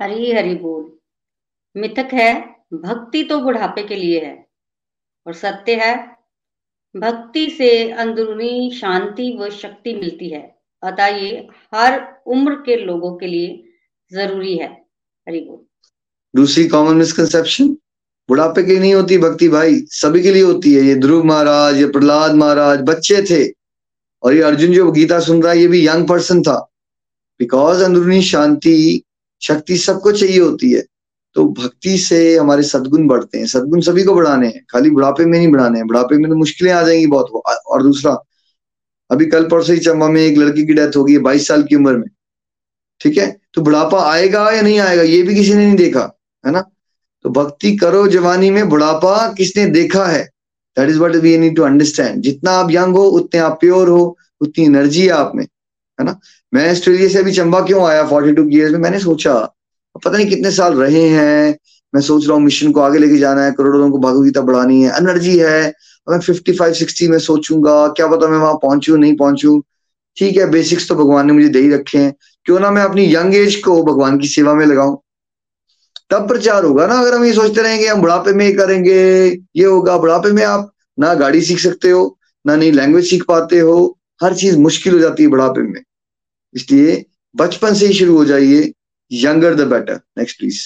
हरी हरी बोल। मिथक है, भक्ति तो बुढ़ापे के लिए है, और सत्य है, भक्ति से अंदरूनी शांति व शक्ति मिलती है। अतः ये हर उम्र के लोगों के लिए ज़रूरी है? हरी बोल। दूसरी कॉमन मिसकंसेप्शन बुढ़ापे के नहीं होती भक्ति भाई, सभी के लिए होती है। ये ध्रुव महाराज, ये प्रहलाद महाराज, बच्चे थे। और ये अर्जुन जो गीता सुन रहा है, ये भी यंग पर्सन था। बिकॉज़ अंदरूनी शांति, शक्ति सबको चाहिए होती है। तो भक्ति से हमारे सदगुण बढ़ते हैं। सदगुण सभी को बढ़ाने हैं। खाली बुढ़ापे में नहीं बढ़ाने हैं। बुढ़ापे में तो मुश्किलें आ जाएँगी बहुत। और दूसरा अभी कल परसों ही चंबा में एक लड़की की डेथ हो गई बाईस साल की उम्र में। ठीक है? तो बुढ़ापा आएगा या नहीं आएगा, ये भी किसी ने नहीं देखा, है ना? तो भक्ति करो जवानी में, बुढ़ापा किसने देखा है? That is what we need to understand जितना आप यंग हो, उतने आप प्योर हो, उतनी एनर्जी है आप में, है ना? मैं ऑस्ट्रेलिया से अभी चंबा क्यों आया फोर्टी टू में? मैंने सोचा पता नहीं कितने साल रहे हैं, मैं सोच रहा हूँ मिशन को आगे लेके जाना है, करोड़ों को भगवगीता बढ़ानी है एनर्जी है मैं फिफ्टी फाइव सिक्सटी में सोचूँगा, क्या पता मैं वहाँ पहुंचू, नहीं पहुंचू। ठीक है बेसिक्स तो भगवान ने मुझे दे ही रखे हैं। क्यों ना मैं अपनी यंग एज को भगवान की सेवा में लगाऊँ। तब प्रचार होगा ना, अगर हम ये सोचते रहेंगे, हम बुढ़ापे में करेंगे, ये होगा, बुढ़ापे में आप ना गाड़ी सीख सकते हो, ना नई लैंग्वेज सीख पाते हो, हर चीज़ मुश्किल हो जाती है बुढ़ापे में। इसलिए बचपन से ही शुरू हो जाइए younger the better next please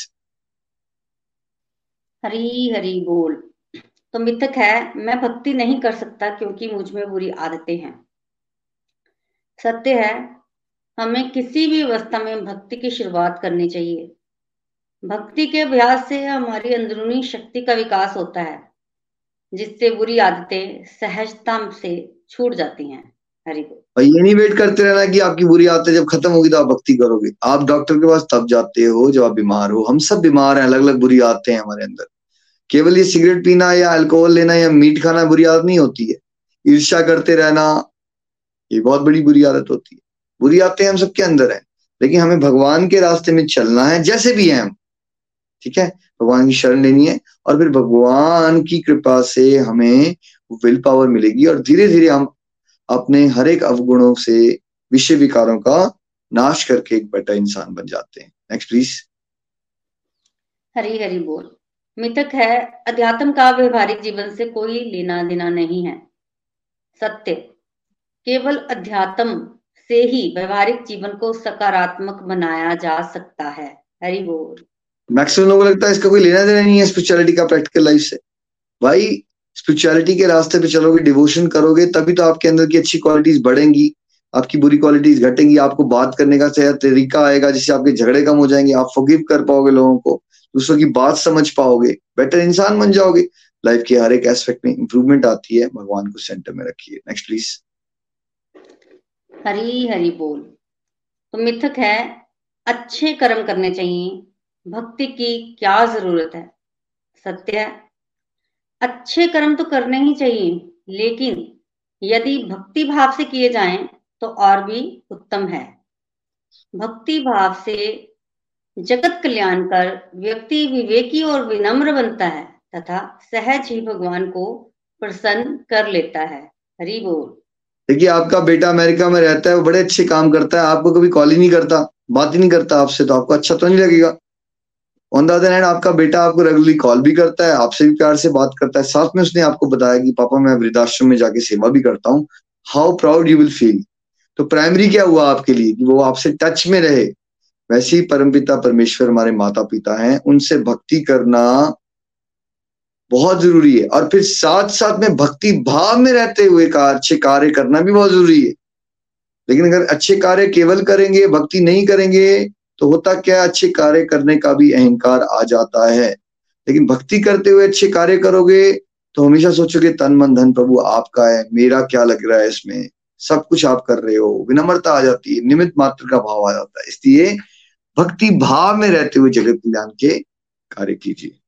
Hari Hari बोल। तो मिथक है, मैं भक्ति नहीं कर सकता क्योंकि मुझमें बुरी आदतें हैं। सत्य है, हमें किसी भी अवस्था में भक्ति की शुरुआत करनी चाहिए। भक्ति के अभ्यास से हमारी अंदरूनी शक्ति का विकास होता है, जिससे बुरी आदतें सहजता से छूट जाती हैं। हरी ये नहीं वेट करते रहना कि आपकी बुरी आदतें जब खत्म होगी तो आप भक्ति करोगे। आप डॉक्टर के पास तब जाते हो जब आप बीमार हो। हम सब बीमार हैं अलग अलग बुरी आदतें हैं हमारे अंदर। केवल ये सिगरेट पीना या अल्कोहल लेना या मीट खाना बुरी आदत नहीं होती है। ईर्ष्या करते रहना, ये बहुत बड़ी बुरी आदत होती है। बुरी आदतें हम सबके अंदर है, लेकिन हमें भगवान के रास्ते में चलना है, जैसे भी है हम, ठीक है? भगवान की शरण लेनी है और फिर भगवान की कृपा से हमें विल पावर मिलेगी और धीरे धीरे हम अपने हर एक अवगुणों से विषय विकारों का नाश करके एक बेटा इंसान बन जाते हैं। नेक्स्ट प्लीज़ हरी हरी बोल। मिथक है, अध्यात्म का व्यवहारिक जीवन से कोई लेना देना नहीं है। सत्य, केवल अध्यात्म से ही व्यवहारिक जीवन को सकारात्मक बनाया जा सकता है। हरी बोल। मैक्सिमम लोगों को लगता है इसका कोई लेना देना नहीं है स्पिरिचुअलिटी का प्रैक्टिकल लाइफ से। भाई स्पिरिचुअलिटी के रास्ते पे चलोगे डिवोशन करोगे, तभी तो आपके अंदर की अच्छी क्वालिटीज बढ़ेंगी, आपकी बुरी क्वालिटीज घटेंगी, आपको बात करने का तरीका आएगा, जिससे आपके झगड़े कम हो जाएँगे, आप फॉरगिव कर पाओगे लोगों को। दूसरों की बात समझ पाओगे बेटर इंसान बन जाओगे। लाइफ के हर एक एस्पेक्ट में इंप्रूवमेंट आती है, भगवान को सेंटर में रखिए। नेक्स्ट प्लीज़ हरी हरी बोल। तो मिथक है, अच्छे कर्म करने चाहिए, भक्ति की क्या ज़रूरत है? सत्य है। अच्छे कर्म तो करने ही चाहिए, लेकिन यदि भक्ति भाव से किए जाएँ तो और भी उत्तम है। भक्ति भाव से जगत कल्याण कर व्यक्ति विवेकी और विनम्र बनता है, तथा सहज ही भगवान को प्रसन्न कर लेता है। हरि बोल। देखिए, आपका बेटा अमेरिका में रहता है, वो बड़े अच्छे काम करता है, आपको कभी कॉल ही नहीं करता, बात ही नहीं करता आपसे तो आपको अच्छा तो नहीं लगेगा। ऑन द अदर हैंड आपका बेटा आपको रेगुलरली कॉल भी करता है, आपसे भी प्यार से बात करता है, साथ में उसने आपको बताया कि, पापा, मैं वृद्धाश्रम में जाके सेवा भी करता हूँ। How proud you will feel तो प्राइमरी क्या हुआ आपके लिए? कि वो आपसे टच में रहे वैसे ही परमपिता परमेश्वर हमारे माता पिता हैं, उनसे भक्ति करना बहुत ज़रूरी है। और फिर साथ साथ में भक्ति भाव में रहते हुए अच्छे कार्य करना भी बहुत ज़रूरी है। लेकिन अगर अच्छे कार्य केवल करेंगे, भक्ति नहीं करेंगे तो होता क्या अच्छे कार्य करने का भी अहंकार आ जाता है। लेकिन भक्ति करते हुए अच्छे कार्य करोगे तो हमेशा सोचोगे, तन, मन, धन, प्रभु आपका है, मेरा क्या लग रहा है इसमें? सब कुछ आप कर रहे हो। विनम्रता आ जाती है निमित मात्र का भाव आ जाता है। इसलिए भक्ति भाव में रहते हुए जगत कल्याण के कार्य कीजिए।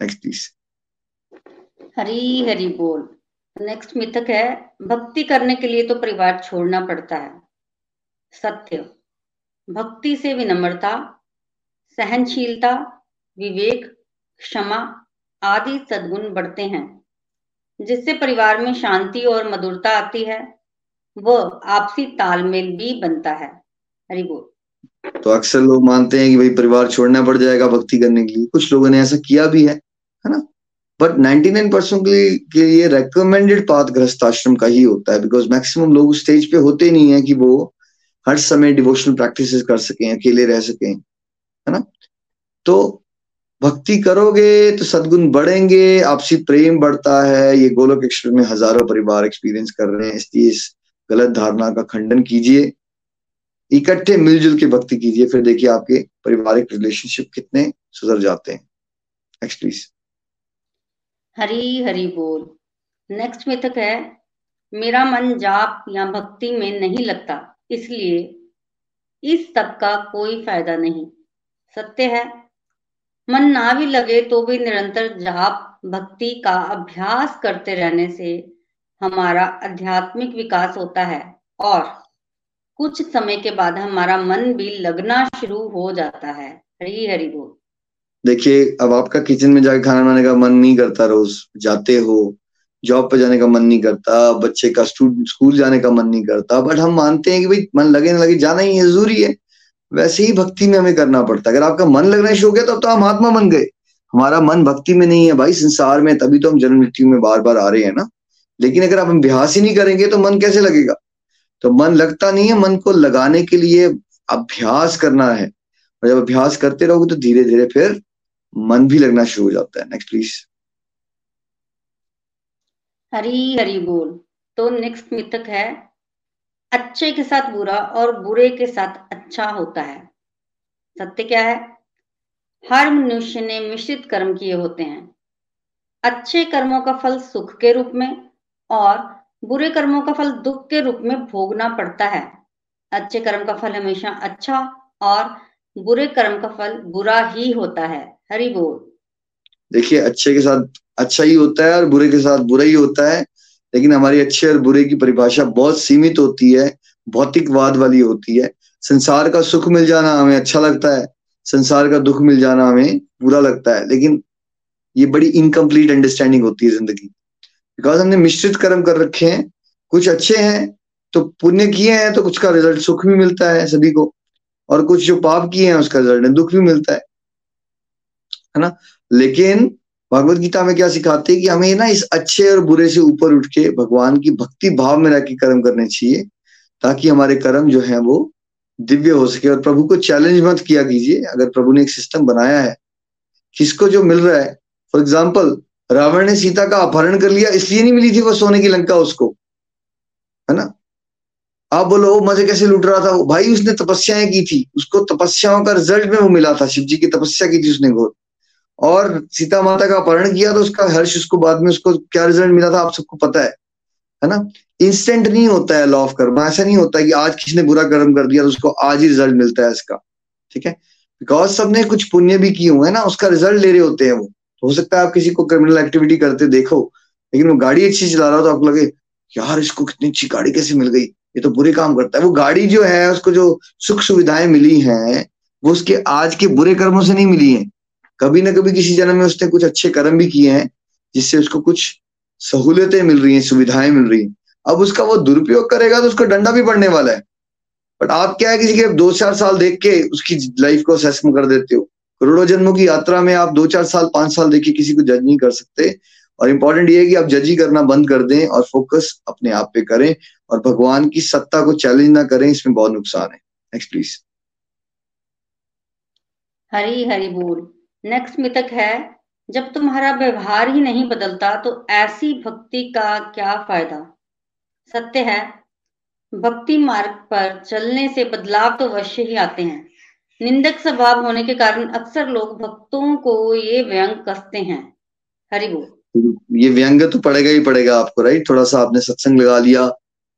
नेक्स्ट प्लीज़ हरी हरी बोल। नेक्स्ट मिथक है, भक्ति करने के लिए तो परिवार छोड़ना पड़ता है। सत्य। भक्ति से विनम्रता, सहनशीलता, विवेक, क्षमा आदि सद्गुण बढ़ते हैं, जिससे परिवार में शांति और मधुरता आती है। व आपसी तालमेल भी बनता है। हरि बोल। तो अक्सर लोग मानते हैं कि भाई परिवार छोड़ना पड़ जाएगा भक्ति करने के लिए। कुछ लोगों ने ऐसा किया भी है है ना? बट 99 परसेंट के लिए रेकमेंडेड पाथ गृहस्थ आश्रम का ही होता है बिकॉज़ मैक्सिमम लोग उस स्टेज पे होते नहीं है कि वो हर समय डिवोशनल प्रैक्टिस कर सकें, अकेले रह सकें, है ना? तो भक्ति करोगे तो सदगुण बढ़ेंगे, आपसी प्रेम बढ़ता है। ये गोलोक एक्सप्रेस में हज़ारों परिवार एक्सपीरियंस कर रहे हैं, इसलिए इस गलत धारणा का खंडन कीजिए। इकट्ठे मिलजुल के भक्ति कीजिए, फिर देखिए आपके पारिवारिक रिलेशनशिप कितने सुधर जाते हैं। नेक्स्ट प्लीज़ हरी हरी बोल। नेक्स्ट मिथक है, मेरा मन जाप या भक्ति में नहीं लगता, इसलिए इस सब का कोई फ़ायदा नहीं। सत्य है, मन ना भी लगे तो भी निरंतर जाप, भक्ति का अभ्यास करते रहने से हमारा आध्यात्मिक विकास होता है और कुछ समय के बाद हमारा मन भी लगना शुरू हो जाता है। हरी हरी बोल। देखिए, अब आपका किचन में जाके खाना बनाने का मन नहीं करता रोज। जाते हो जॉब पे जाने का मन नहीं करता, बच्चे का स्टूडेंट स्कूल जाने का मन नहीं करता। बट हम मानते हैं कि भाई, मन लगे ना लगे, जाना ही ज़रूरी है। वैसे ही भक्ति में हमें करना पड़ता है। अगर आपका मन लगना शुरू हो गया तो अब तो हम आत्मा बन गए। हमारा मन भक्ति में नहीं है भाई, संसार में, तभी तो हम जन्म मृत्यु में बार बार आ रहे हैं ना। लेकिन अगर आप अभ्यास ही नहीं करेंगे तो मन कैसे लगेगा? तो मन लगता नहीं है, मन को लगाने के लिए अभ्यास करना है। और जब अभ्यास करते रहोगे तो धीरे धीरे फिर मन भी लगना शुरू हो जाता है। नेक्स्ट प्लीज़ हरी हरी बोल। तो नेक्स्ट मिथक है, अच्छे के साथ बुरा और बुरे के साथ अच्छा होता है। सत्य क्या है? हर मनुष्य ने मिश्रित कर्म किए होते हैं। अच्छे कर्मों का फल सुख के रूप में और बुरे कर्मों का फल दुख के रूप में भोगना पड़ता है। अच्छे कर्म का फल हमेशा अच्छा और बुरे कर्म का फल बुरा ही होता है। हरि बोल। देखिए, अच्छे के साथ अच्छा ही होता है और बुरे के साथ बुरा ही होता है, लेकिन हमारी अच्छे और बुरे की परिभाषा बहुत सीमित होती है, भौतिकवाद वाली होती है। संसार का सुख मिल जाना हमें अच्छा लगता है, संसार का दुख मिल जाना हमें बुरा लगता है, लेकिन ये बड़ी इनकम्प्लीट अंडरस्टैंडिंग होती है ज़िंदगी। बिकॉज़ हमने मिश्रित कर्म कर रखे हैं, कुछ अच्छे हैं तो पुण्य किए हैं तो कुछ का रिज़ल्ट सुख भी मिलता है सभी को। और कुछ जो पाप किए हैं, उसका रिज़ल्ट दुख भी मिलता है। है ना? लेकिन भगवत गीता में क्या सिखाते हैं कि हमें ना इस अच्छे और बुरे से ऊपर उठ के भगवान की भक्ति भाव में रह के कर्म करने चाहिए, ताकि हमारे कर्म जो है वो दिव्य हो सके। और प्रभु को चैलेंज मत किया कीजिए, अगर प्रभु ने एक सिस्टम बनाया है, किसको जो मिल रहा है। फॉर एग्ज़ाम्पल रावण ने सीता का अपहरण कर लिया, इसलिए नहीं मिली थी वो सोने की लंका उसको। है ना? आप बोलो, वो मज़े कैसे लूट रहा था? वो भाई उसने तपस्याएँ की थी। उसको तपस्याओं का रिज़ल्ट में वो मिला था शिव जी की तपस्या की थी उसने घोर और सीता माता का अपहरण किया तो उसका हर्ष, उसको बाद में उसको क्या रिज़ल्ट मिला था आप सबको पता है। है ना? इंस्टेंट नहीं होता है लॉ ऑफ़ कर्म ऐसा नहीं होता है कि आज किसी ने बुरा कर्म कर दिया तो उसको आज ही रिज़ल्ट मिलता है इसका। ठीक है? बिकॉज़ सबने कुछ पुण्य भी किए हुए हैं ना, उसका रिज़ल्ट ले रहे होते हैं वो। हो सकता है आप किसी को क्रिमिनल एक्टिविटी करते देखो, लेकिन वो गाड़ी अच्छी चला रहा हो तो आपको लगे, यार, इसको कितनी अच्छी गाड़ी कैसे मिल गई? ये तो बुरे काम करता है। वो गाड़ी जो है, उसको जो सुख सुविधाएँ मिली हैं, वो उसके आज के बुरे कर्मों से नहीं मिली हैं। कभी ना कभी किसी जन्म में उसने कुछ अच्छे कर्म भी किए हैं, जिससे उसको कुछ सहूलियतें मिल रही हैं, सुविधाएँ मिल रही हैं। अब उसका वो दुरुपयोग करेगा तो उसको डंडा भी पड़ने वाला है। बट आप क्या है, किसी के दो चार साल देख के उसकी लाइफ को असेसमेंट कर देते हो? करोड़ों जन्मों की यात्रा में आप दो चार साल, पाँच साल देखिए, किसी को जज नहीं कर सकते। और इम्पोर्टेंट ये है कि आप जज ही करना बंद कर दें और फोकस अपने आप पे करें और भगवान की सत्ता को चैलेंज ना करें, इसमें बहुत नुकसान है। नेक्स्ट प्लीज़ हरी हरी बोल। नेक्स्ट मितक है, जब तुम्हारा व्यवहार ही नहीं बदलता तो ऐसी भक्ति का क्या फ़ायदा? सत्य है, भक्ति मार्ग पर चलने से बदलाव तो अवश्य ही आते हैं। निंदक स्वभाव होने के कारण अक्सर लोग भक्तों को ये व्यंग कसते हैं। हरि बोल। ये व्यंग तो पड़ेगा ही पड़ेगा आपको, राइट? थोड़ा सा आपने सत्संग लगा लिया,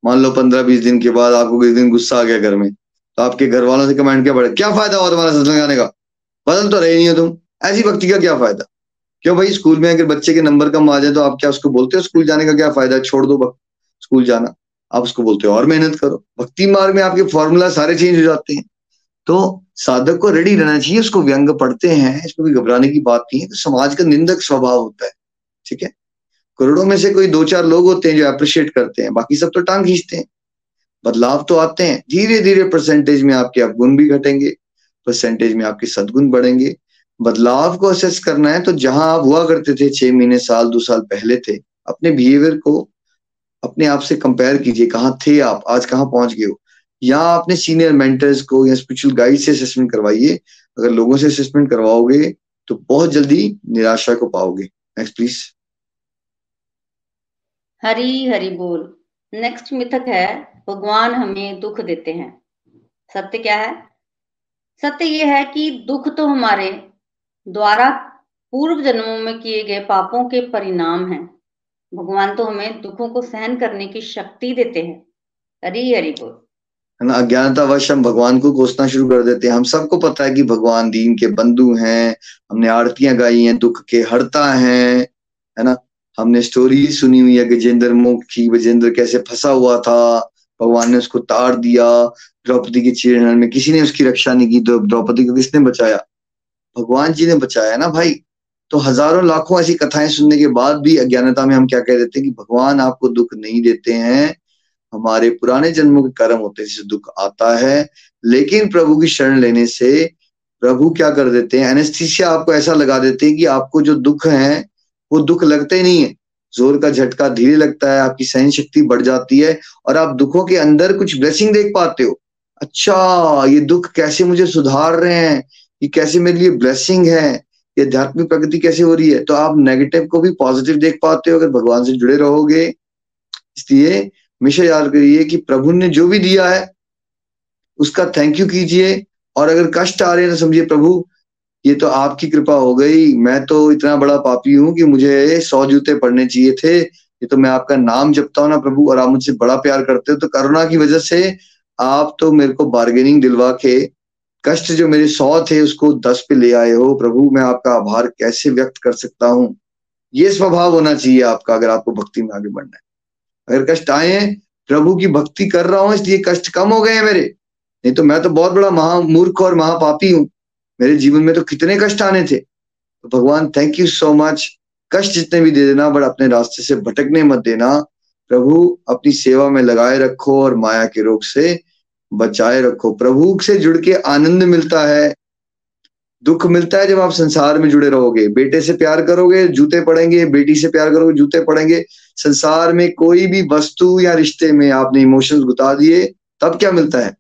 मान लो पंद्रह बीस दिन के बाद आपको किस दिन गुस्सा आ गया घर में तो आपके घर वालों से कमेंट क्या पड़े? क्या फ़ायदा हुआ तुम्हारा सत्संग लगाने का? बदल तो रहे नहीं हो तुम। ऐसी भक्ति का क्या फ़ायदा? क्यों भाई, स्कूल में अगर बच्चे के नंबर कम आ जाए तो आप क्या उसको बोलते हो? स्कूल जाने का क्या फ़ायदा? छोड़ दो स्कूल जाना, आप उसको बोलते हो। और मेहनत करो। भक्ति मार्ग में आपके फॉर्मूला सारे चेंज हो जाते हैं। तो साधक को रेडी रहना चाहिए, उसको व्यंग पढ़ते हैं इसमें कोई घबराने की बात नहीं है तो समाज का निंदक स्वभाव होता है, ठीक है? करोड़ों में से कोई दो चार लोग होते हैं जो अप्रिशिएट करते हैं, बाकी सब तो टांग खींचते हैं। बदलाव तो आते हैं धीरे धीरे परसेंटेज में आपके अवगुण भी घटेंगे परसेंटेज में आपके सदगुण बढ़ेंगे। बदलाव को असेस करना है तो जहाँ आप हुआ करते थे, छह महीने, साल, दो साल पहले थे, अपने बिहेवियर को अपने आप से कंपेयर कीजिए, कहाँ थे आप, आज कहाँ पहुँच गए हो? या अपने सीनियर मेंटर्स को या स्पिरिचुअल गाइड से असेसमेंट करवाइए। अगर लोगों से असेसमेंट करवाओगे तो बहुत जल्दी निराशा को पाओगे। नेक्स्ट प्लीज़ हरी हरी बोल। नेक्स्ट मिथक है, भगवान हमें दुख देते हैं। सत्य क्या है? सत्य ये है कि दुख तो हमारे द्वारा पूर्व जन्मों में किए गए पापों के परिणाम हैं। भगवान तो हमें दुखों को सहन करने की शक्ति देते हैं। हरी हरी बोल। है ना? अज्ञानतावश हम भगवान को कोसना शुरू कर देते हैं। हम सबको पता है कि भगवान दीन के बंधु हैं, हमने आरतियाँ गाई हैं, दुख के हरता हैं, है ना? हमने स्टोरी सुनी हुई है गजेंद्र मुख की गजेंद्र कैसे फंसा हुआ था। भगवान ने उसको तार दिया, द्रौपदी के चीरहरण में किसी ने उसकी रक्षा नहीं की तो द्रौपदी को किसने बचाया? भगवान जी ने बचाया ना भाई? तो हज़ारों लाखों ऐसी कथाएँ सुनने के बाद भी अज्ञानता में हम क्या कह देते हैं कि भगवान आपको दुख नहीं देते हैं हमारे पुराने जन्मों के कर्म होते हैं, जिससे दुख आता है। लेकिन प्रभु की शरण लेने से प्रभु क्या कर देते हैं? एनेस्थीसिया आपको ऐसा लगा देते हैं कि आपको जो दुख है, वो दुख लगते नहीं है। ज़ोर का झटका धीरे लगता है, आपकी सहन शक्ति बढ़ जाती है और आप दुखों के अंदर कुछ ब्लेसिंग देख पाते हो। अच्छा ये दुख कैसे मुझे सुधार रहे हैं? ये कैसे मेरे लिए ब्लेसिंग है? ये आध्यात्मिक प्रगति कैसे हो रही है? तो आप नेगेटिव को भी पॉजिटिव देख पाते हो, अगर भगवान से जुड़े रहोगे। इसलिए हमेशा याद करिए कि प्रभु ने जो भी दिया है, उसका थैंक यू कीजिए। और अगर कष्ट आ रहे हैं तो समझिए, प्रभु, ये तो आपकी कृपा हो गई। मैं तो इतना बड़ा पापी हूँ कि मुझे सौ जूते पड़ने चाहिए थे। ये तो मैं आपका नाम जपता हूँ ना, प्रभु, और आप मुझसे बड़ा प्यार करते हो। तो करुणा की वजह से आप तो मेरे को बार्गेनिंग दिलवा के कष्ट जो मेरे सौ थे, उसको दस पे ले आए हो। प्रभु, मैं आपका आभार कैसे व्यक्त कर सकता हूँ? ये स्वभाव होना चाहिए आपका, अगर आपको भक्ति में आगे बढ़ना है। अगर कष्ट आए प्रभु की भक्ति कर रहा हूँ, इसलिए कष्ट कम हो गए हैं मेरे। नहीं तो मैं तो बहुत बड़ा महामूर्ख और महापापी हूँ। मेरे जीवन में तो कितने कष्ट आने थे। तो भगवान थैंक यू सो मच कष्ट जितने भी दे देना, बट अपने रास्ते से भटकने मत देना। प्रभु, अपनी सेवा में लगाए रखो और माया के रोग से बचाए रखो। प्रभु से जुड़ के आनंद मिलता है। दुख मिलता है जब आप संसार में जुड़े रहोगे। बेटे से प्यार करोगे, जूते पड़ेंगे, बेटी से प्यार करोगे, जूते पड़ेंगे। संसार में कोई भी वस्तु या रिश्ते में आपने इमोशंस गुता दिए, तब क्या मिलता है?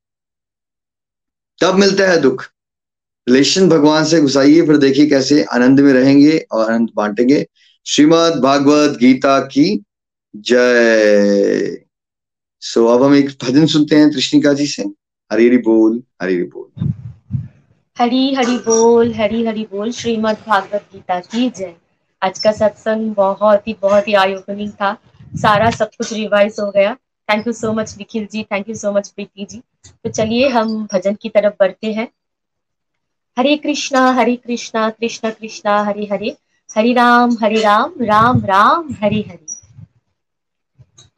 तब मिलता है दुख। रिलेशन भगवान से घुसाइए, फिर देखिए कैसे आनंद में रहेंगे और आनंद बांटेंगे। श्रीमद भागवत गीता की जय। सो अब हम एक भजन सुनते हैं कृष्णिका जी से। हरी बोल हरी बोल। हरी हरी बोल, हरी हरी बोल, श्रीमद भागवत गीता की जय। आज का सत्संग बहुत ही बहुत ही आई ओपनिंग था। सारा सब कुछ रिवाइज हो गया। Thank you so much Nikhil ji. Thank you so much Preeti ji. तो चलिए हम भजन की तरफ़ बढ़ते हैं। हरे कृष्णा हरे कृष्णा, कृष्ण कृष्णा, हरे हरे। हरि राम, हरे राम राम राम, हरि हरि।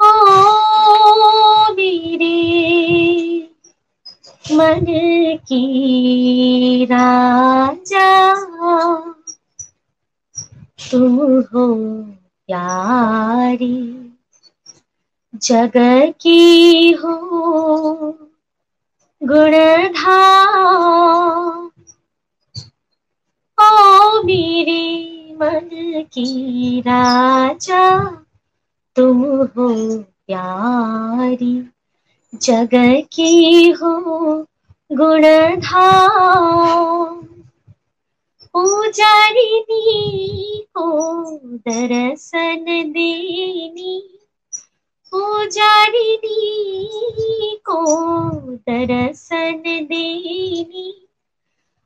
ओ मेरे मन की राजा। तुम हो प्यारी जग की हो गुणधा ओ मेरे मन की राजा, तुम हो प्यारी। जग की हो गुणधा पूजारिनी को दर्शन देनी। पूजारिनी को दर्शन देनी।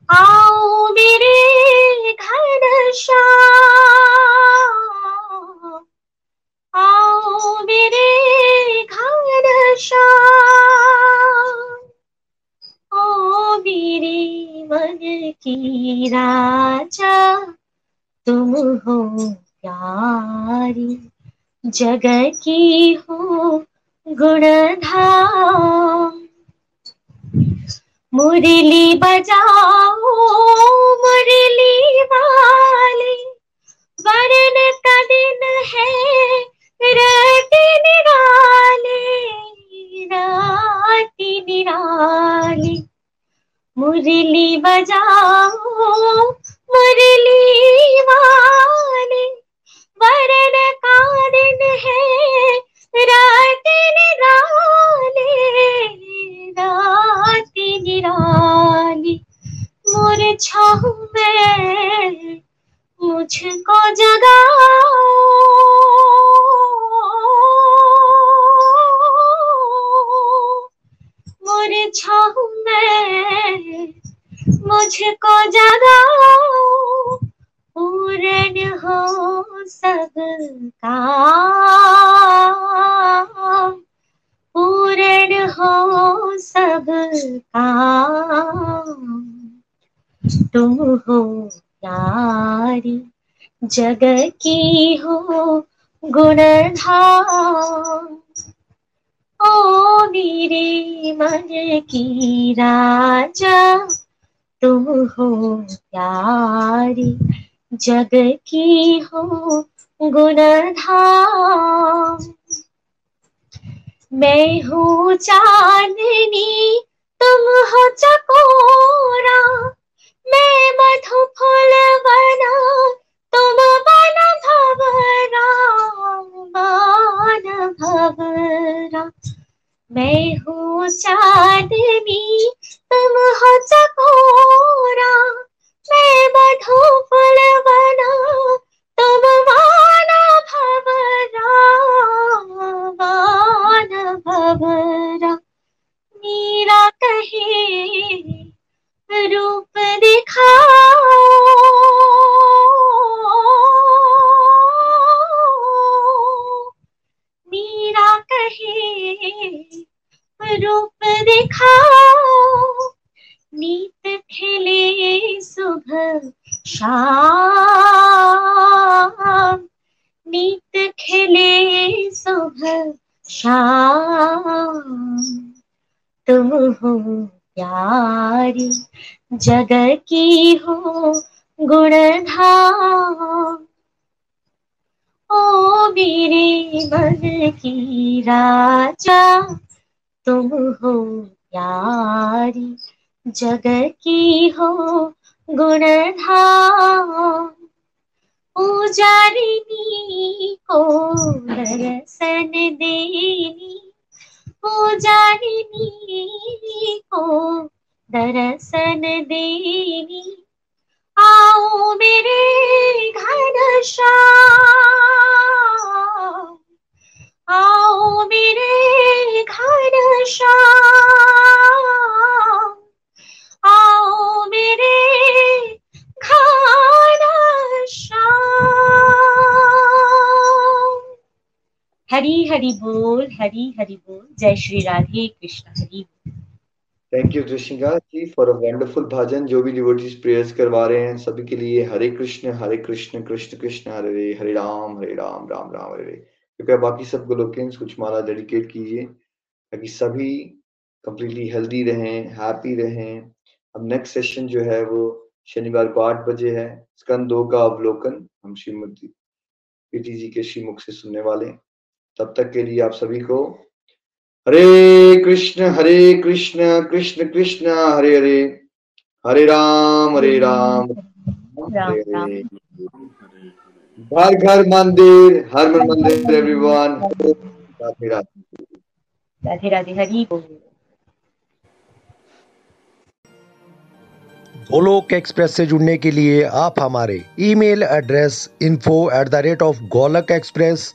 आओ मेरे घर श्याम घर मन की राजा, तुम हो प्यारी जग की हो गुणधाम। मुरली बजाओ, मुरली वाली वरण का दिन है राती निराली राती निराली। मुरली बजाओ, मुरली वाली वरण का दिन है रात निराली रात निराली। मोर छाहू में मुझको जगाओ। मोर छाहू में मुझको जगाओ। पूर्ण हो सबका पूर्ण हो सबका तुम हो प्यारी जग की हो गुणधाम। ओ मेरे मन की राजा, तुम हो प्यारी जग की हो गुणधाम। मैं हूँ चांदनी, तुम हो चकोरा मैं मधु फूल बना तुम बन भवरा मैं हूँ चांदनी तुम हो चकोरा मैं मधु फूल बना तुम बन भवरा बन भवरा मीरा कहे रूप दिखाओ मीरा कहे रूप दिखाओ। नीत खिले सुबह शाम। नीत खिले सुबह शाम। तुम हो। प्यारी जग की हो गुणधाम। ओ मेरे मन की राजा, तुम हो प्यारी जग की हो गुणधाम। पुजारिनी को दर्शन देनी पुजारिनी को दर्शन देनी आओ मेरे घन श्याम आओ मेरे घन श्याम आओ मेरे हरी हरि बोल, हरी हरि बोल। जय Shri Radhe Krishna, Hari thank you Krishnika ji for a wonderful भजन जो भी डिवोटीज प्रेयर्स करवा रहे हैं सभी के लिए हरे कृष्ण हरे कृष्ण कृष्ण कृष्ण, हरे हरे हरे राम हरे राम राम राम, हरे हरे कृपया बाकी सब गोलोकियंस कुछ माला डेडिकेट कीजिए, ताकि सभी कंप्लीटली हेल्दी रहें हैप्पी रहें। अब नेक्स्ट सेशन जो है, वो शनिवार को आठ बजे है। स्कंद दो का अवलोकन हम श्रीमती पीटी जी के श्रीमुख से सुनने वाले हैं। तब तक के लिए आप सभी को हरे कृष्ण हरे कृष्ण कृष्ण कृष्ण हरे हरे हरे राम हरे राम हरे घर घर मंदिर हर मन मंदिर एवरीवन राधे राधे। राधे राधे हरि गोलोक एक्सप्रेस से जुड़ने के लिए आप हमारे email address info at the rate of Golak express